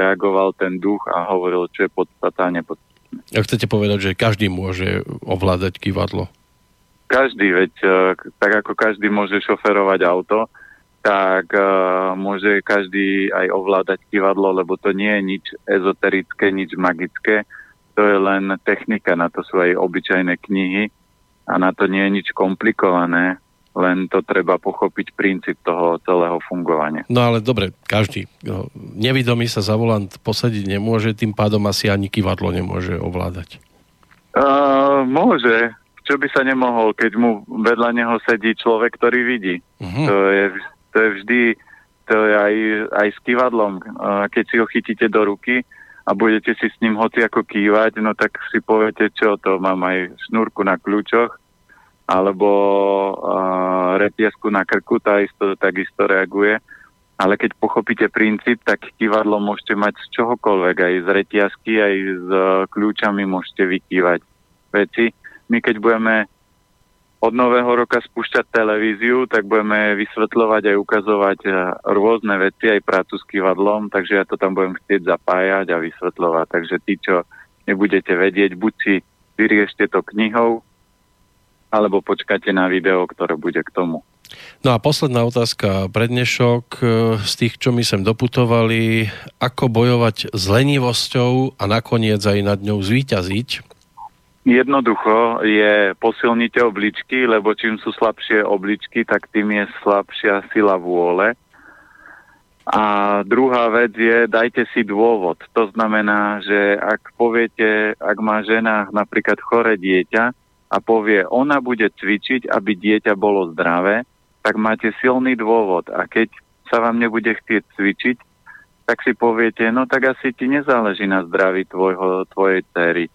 reagoval ten duch a hovoril, čo je podstata a nepodstatné. A chcete povedať, že každý môže ovládať kývadlo? Každý, veď eh, tak ako každý môže šoferovať auto, tak uh, môže každý aj ovládať kývadlo, lebo to nie je nič ezoterické, nič magické. To je len technika, na to sú aj obyčajné knihy a na to nie je nič komplikované, len to treba pochopiť princíp toho celého fungovania. No ale dobre, každý. No, nevidomý sa za volant posadiť nemôže, tým pádom asi ani kývadlo nemôže ovládať. Uh, môže. Čo by sa nemohol, keď mu vedľa neho sedí človek, ktorý vidí. Uh-huh. To je to je vždy, to je aj, aj s kývadlom. Keď si ho chytíte do ruky a budete si s ním hoci ako kývať, no tak si poviete, čo to, mám aj šnúrku na kľúčoch, alebo uh, repiesku na krku, tá isto, takisto reaguje. Ale keď pochopíte princíp, tak kývadlo môžete mať z čohokoľvek, aj z reťazky, aj s kľúčami môžete vykývať veci. My keď budeme od nového roka spúšťať televíziu, tak budeme vysvetľovať aj ukazovať e, rôzne veci, aj prácu s kývadlom, takže ja to tam budem chcieť zapájať a vysvetľovať. Takže tí, čo nebudete vedieť, buď si vyriešte to knihou, alebo počkajte na video, ktoré bude k tomu. No a posledná otázka pre dnešok. E, z tých, čo my sem doputovali, ako bojovať s lenivosťou a nakoniec aj nad ňou zvíťaziť? Jednoducho je posilnite obličky, lebo čím sú slabšie obličky, tak tým je slabšia sila vôle. A druhá vec je, dajte si dôvod. To znamená, že ak poviete, ak má žena napríklad chore dieťa a povie, ona bude cvičiť, aby dieťa bolo zdravé, tak máte silný dôvod. A keď sa vám nebude chcieť cvičiť, tak si poviete, no tak asi ti nezáleží na zdraví tvojho, tvojej cery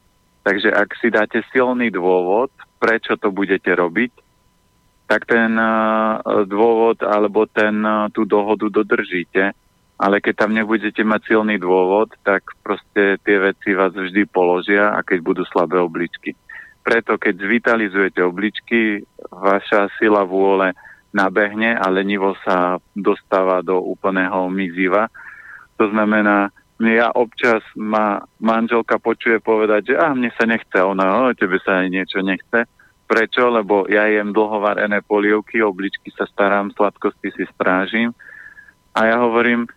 Takže ak si dáte silný dôvod, prečo to budete robiť, tak ten uh, dôvod alebo ten, uh, tú dohodu dodržíte. Ale keď tam nebudete mať silný dôvod, tak proste tie veci vás vždy položia a keď budú slabé obličky. Preto keď zvitalizujete obličky, vaša sila vôle nabehne a lenivo sa dostáva do úplného miziva. To znamená, ja občas ma manželka počuje povedať, že a mne sa nechce, ona, o, tebe sa aj niečo nechce. Prečo? Lebo ja jem dlhovarené polievky, obličky sa starám, sladkosti si strážim. A ja hovorím,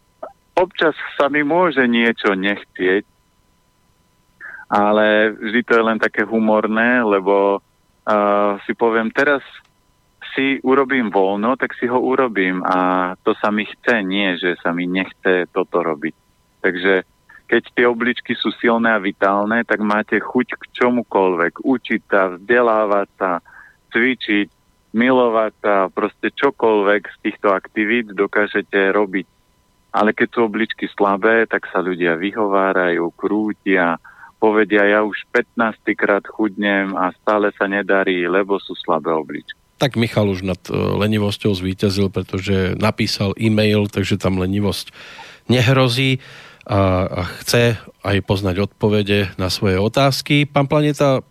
občas sa mi môže niečo nechcieť, ale vždy to je len také humorné, lebo uh, si poviem, teraz si urobím voľno, tak si ho urobím a to sa mi chce, nie, že sa mi nechce toto robiť. Takže keď tie obličky sú silné a vitálne, tak máte chuť k čomukoľvek. Učiť sa, vzdelávať sa, cvičiť, milovať sa, proste čokoľvek z týchto aktivít dokážete robiť. Ale keď sú obličky slabé, tak sa ľudia vyhovárajú, krútia, povedia, ja už 15 krát chudnem a stále sa nedarí, lebo sú slabé obličky. Tak Michal už nad e, lenivosťou zvíťazil, pretože napísal e-mail, takže tam lenivosť nehrozí a, a chce aj poznať odpovede na svoje otázky. Pán Planeta,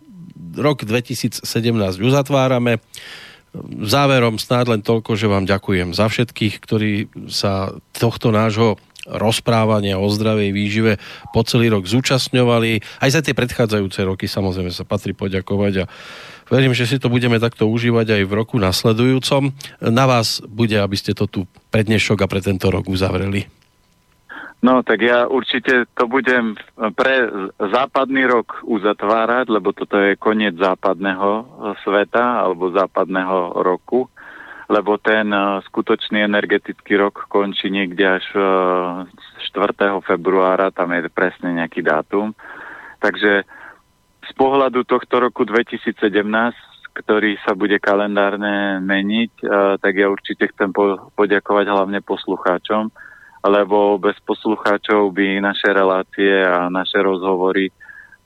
rok 2017 uzatvárame. Záverom snáď len toľko, že vám ďakujem za všetkých, ktorí sa tohto nášho rozprávania o zdravej výžive po celý rok zúčastňovali. Aj za tie predchádzajúce roky samozrejme sa patrí poďakovať a verím, že si to budeme takto užívať aj v roku nasledujúcom. Na vás bude, aby ste to tu pre dnešok a pre tento rok uzavreli. No, tak ja určite to budem pre západný rok uzatvárať, lebo toto je koniec západného sveta alebo západného roku, lebo ten uh, skutočný energetický rok končí niekde až uh, 4. februára, tam je presne nejaký dátum. Takže z pohľadu tohto roku 2017 ktorý sa bude kalendárne meniť, tak ja určite chcem po- poďakovať hlavne poslucháčom, lebo bez poslucháčov by naše relácie a naše rozhovory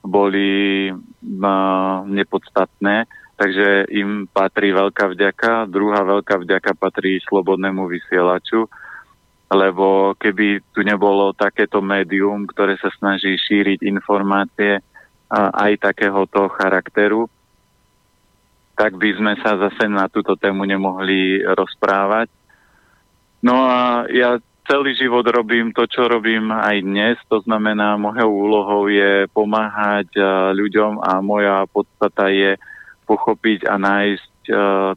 boli uh, nepodstatné, takže im patrí veľká vďaka. Druhá veľká vďaka patrí slobodnému vysielaču, lebo keby tu nebolo takéto médium, ktoré sa snaží šíriť informácie aj takéhoto charakteru, tak by sme sa zase na túto tému nemohli rozprávať. No a ja celý život robím to, čo robím aj dnes. To znamená, mojou úlohou je pomáhať ľuďom a moja podstata je pochopiť a nájsť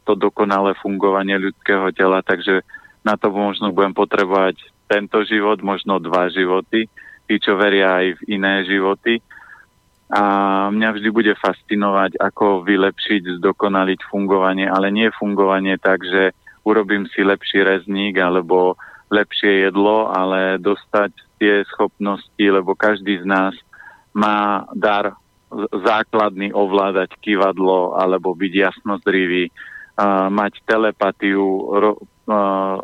to dokonalé fungovanie ľudského tela. Takže na to možno budem potrebovať tento život, možno dva životy, tí, čo veria aj v iné životy. A mňa vždy bude fascinovať, ako vylepšiť, zdokonaliť fungovanie, ale nie fungovanie tak, že urobím si lepší rezník alebo lepšie jedlo, ale dostať tie schopnosti, lebo každý z nás má dar základný ovládať kývadlo alebo byť jasnozrivý, uh, mať telepatiu, ro, uh,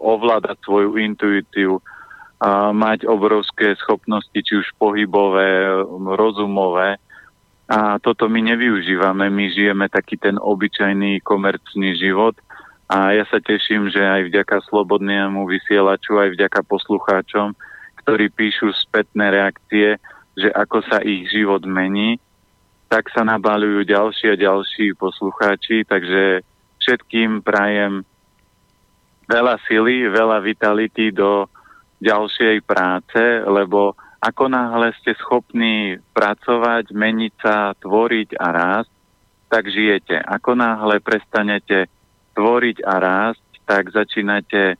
ovládať svoju intuíciu, uh, mať obrovské schopnosti, či už pohybové, rozumové. A toto my nevyužívame, my žijeme taký ten obyčajný komerčný život a ja sa teším, že aj vďaka slobodnému vysielaču, aj vďaka poslucháčom, ktorí píšu spätné reakcie, že ako sa ich život mení tak sa nabalujú ďalší a ďalší poslucháči, takže všetkým prajem veľa sily, veľa vitality do ďalšej práce, lebo ako náhle ste schopní pracovať, meniť sa, tvoriť a rásť, tak žijete. Ako náhle prestanete tvoriť a rásť, tak začínate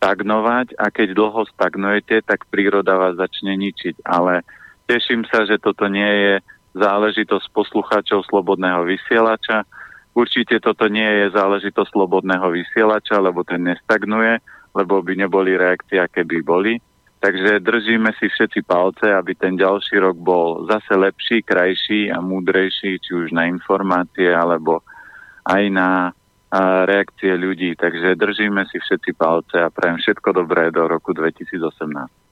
stagnovať a keď dlho stagnujete, tak príroda vás začne ničiť. Ale teším sa, že toto nie je záležitosť poslucháčov Slobodného vysielača. Určite toto nie je záležitosť Slobodného vysielača, lebo ten nestagnuje, lebo by neboli reakcie, aké by boli. Takže držíme si všetci palce, aby ten ďalší rok bol zase lepší, krajší a múdrejší, či už na informácie, alebo aj na reakcie ľudí. Takže držíme si všetci palce a prajem všetko dobré do roku 2018.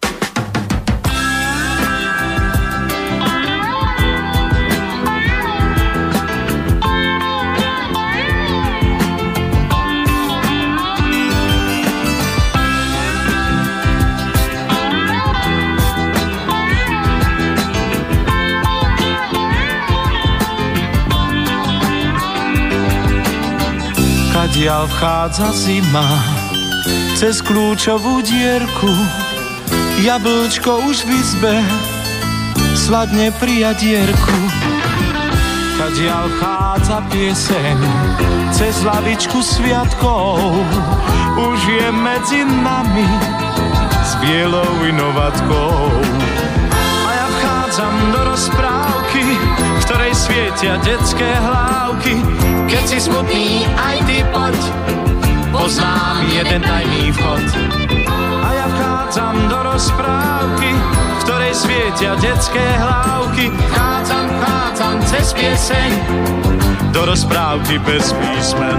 Kadiaľ vchádza zima cez kľúčovú dierku. Jablčko už v izbe sladne prijadierku Kadiaľ vchádza pieseň cez lavičku sviatkov. Už je medzi nami s bielou inovatkou. A ja vchádzam do rozprávky, v ktorej svietia detské hlávky keď si smutný, aj ty poď, poznám jeden tajný vchod. A ja vchádzam do rozprávky, v ktorej svietia detské hlávky. Vchádzam, vchádzam cez pieseň, do rozprávky bez písmen.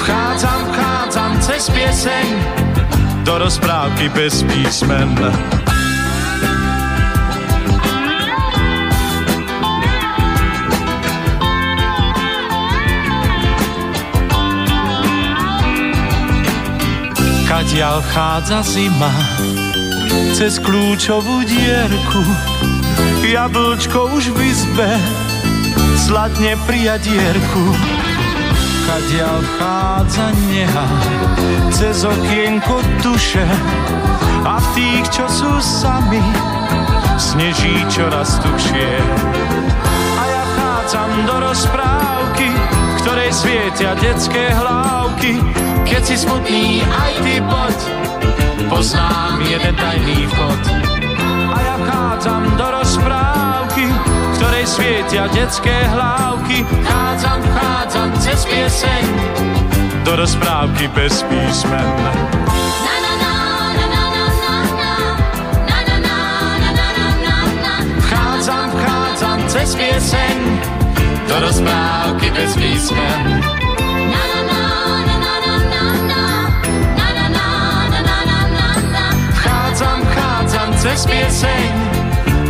Vchádzam, vchádzam cez pieseň, do rozprávky bez písmen. Kadiaľ chádza zima cez kľúčovú dierku Jablčko už v izbe zlatne prijadierku Kadiaľ chádza neha cez okienko duše. A v tých, čo sú sami, sneží čoraz tušie. A ja chádzam do rozprávky, ktorej svietia detské hlávky keď si smutný, aj ty poď, poznám jeden tajný vchod. A ja vchádzam do rozprávky, v ktorej svietia detské hlávky. Chádzam, vchádzam cez pieseň, do rozprávky bez písmen. Vchádzam, vchádzam cez pieseň, do rozprávky bez písmen. cez pieseň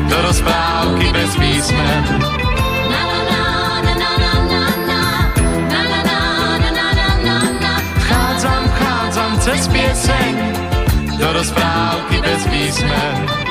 do rozprávky bez písmen. Vchádzam, vchádzam cez pieseň do rozprávky bez písmen.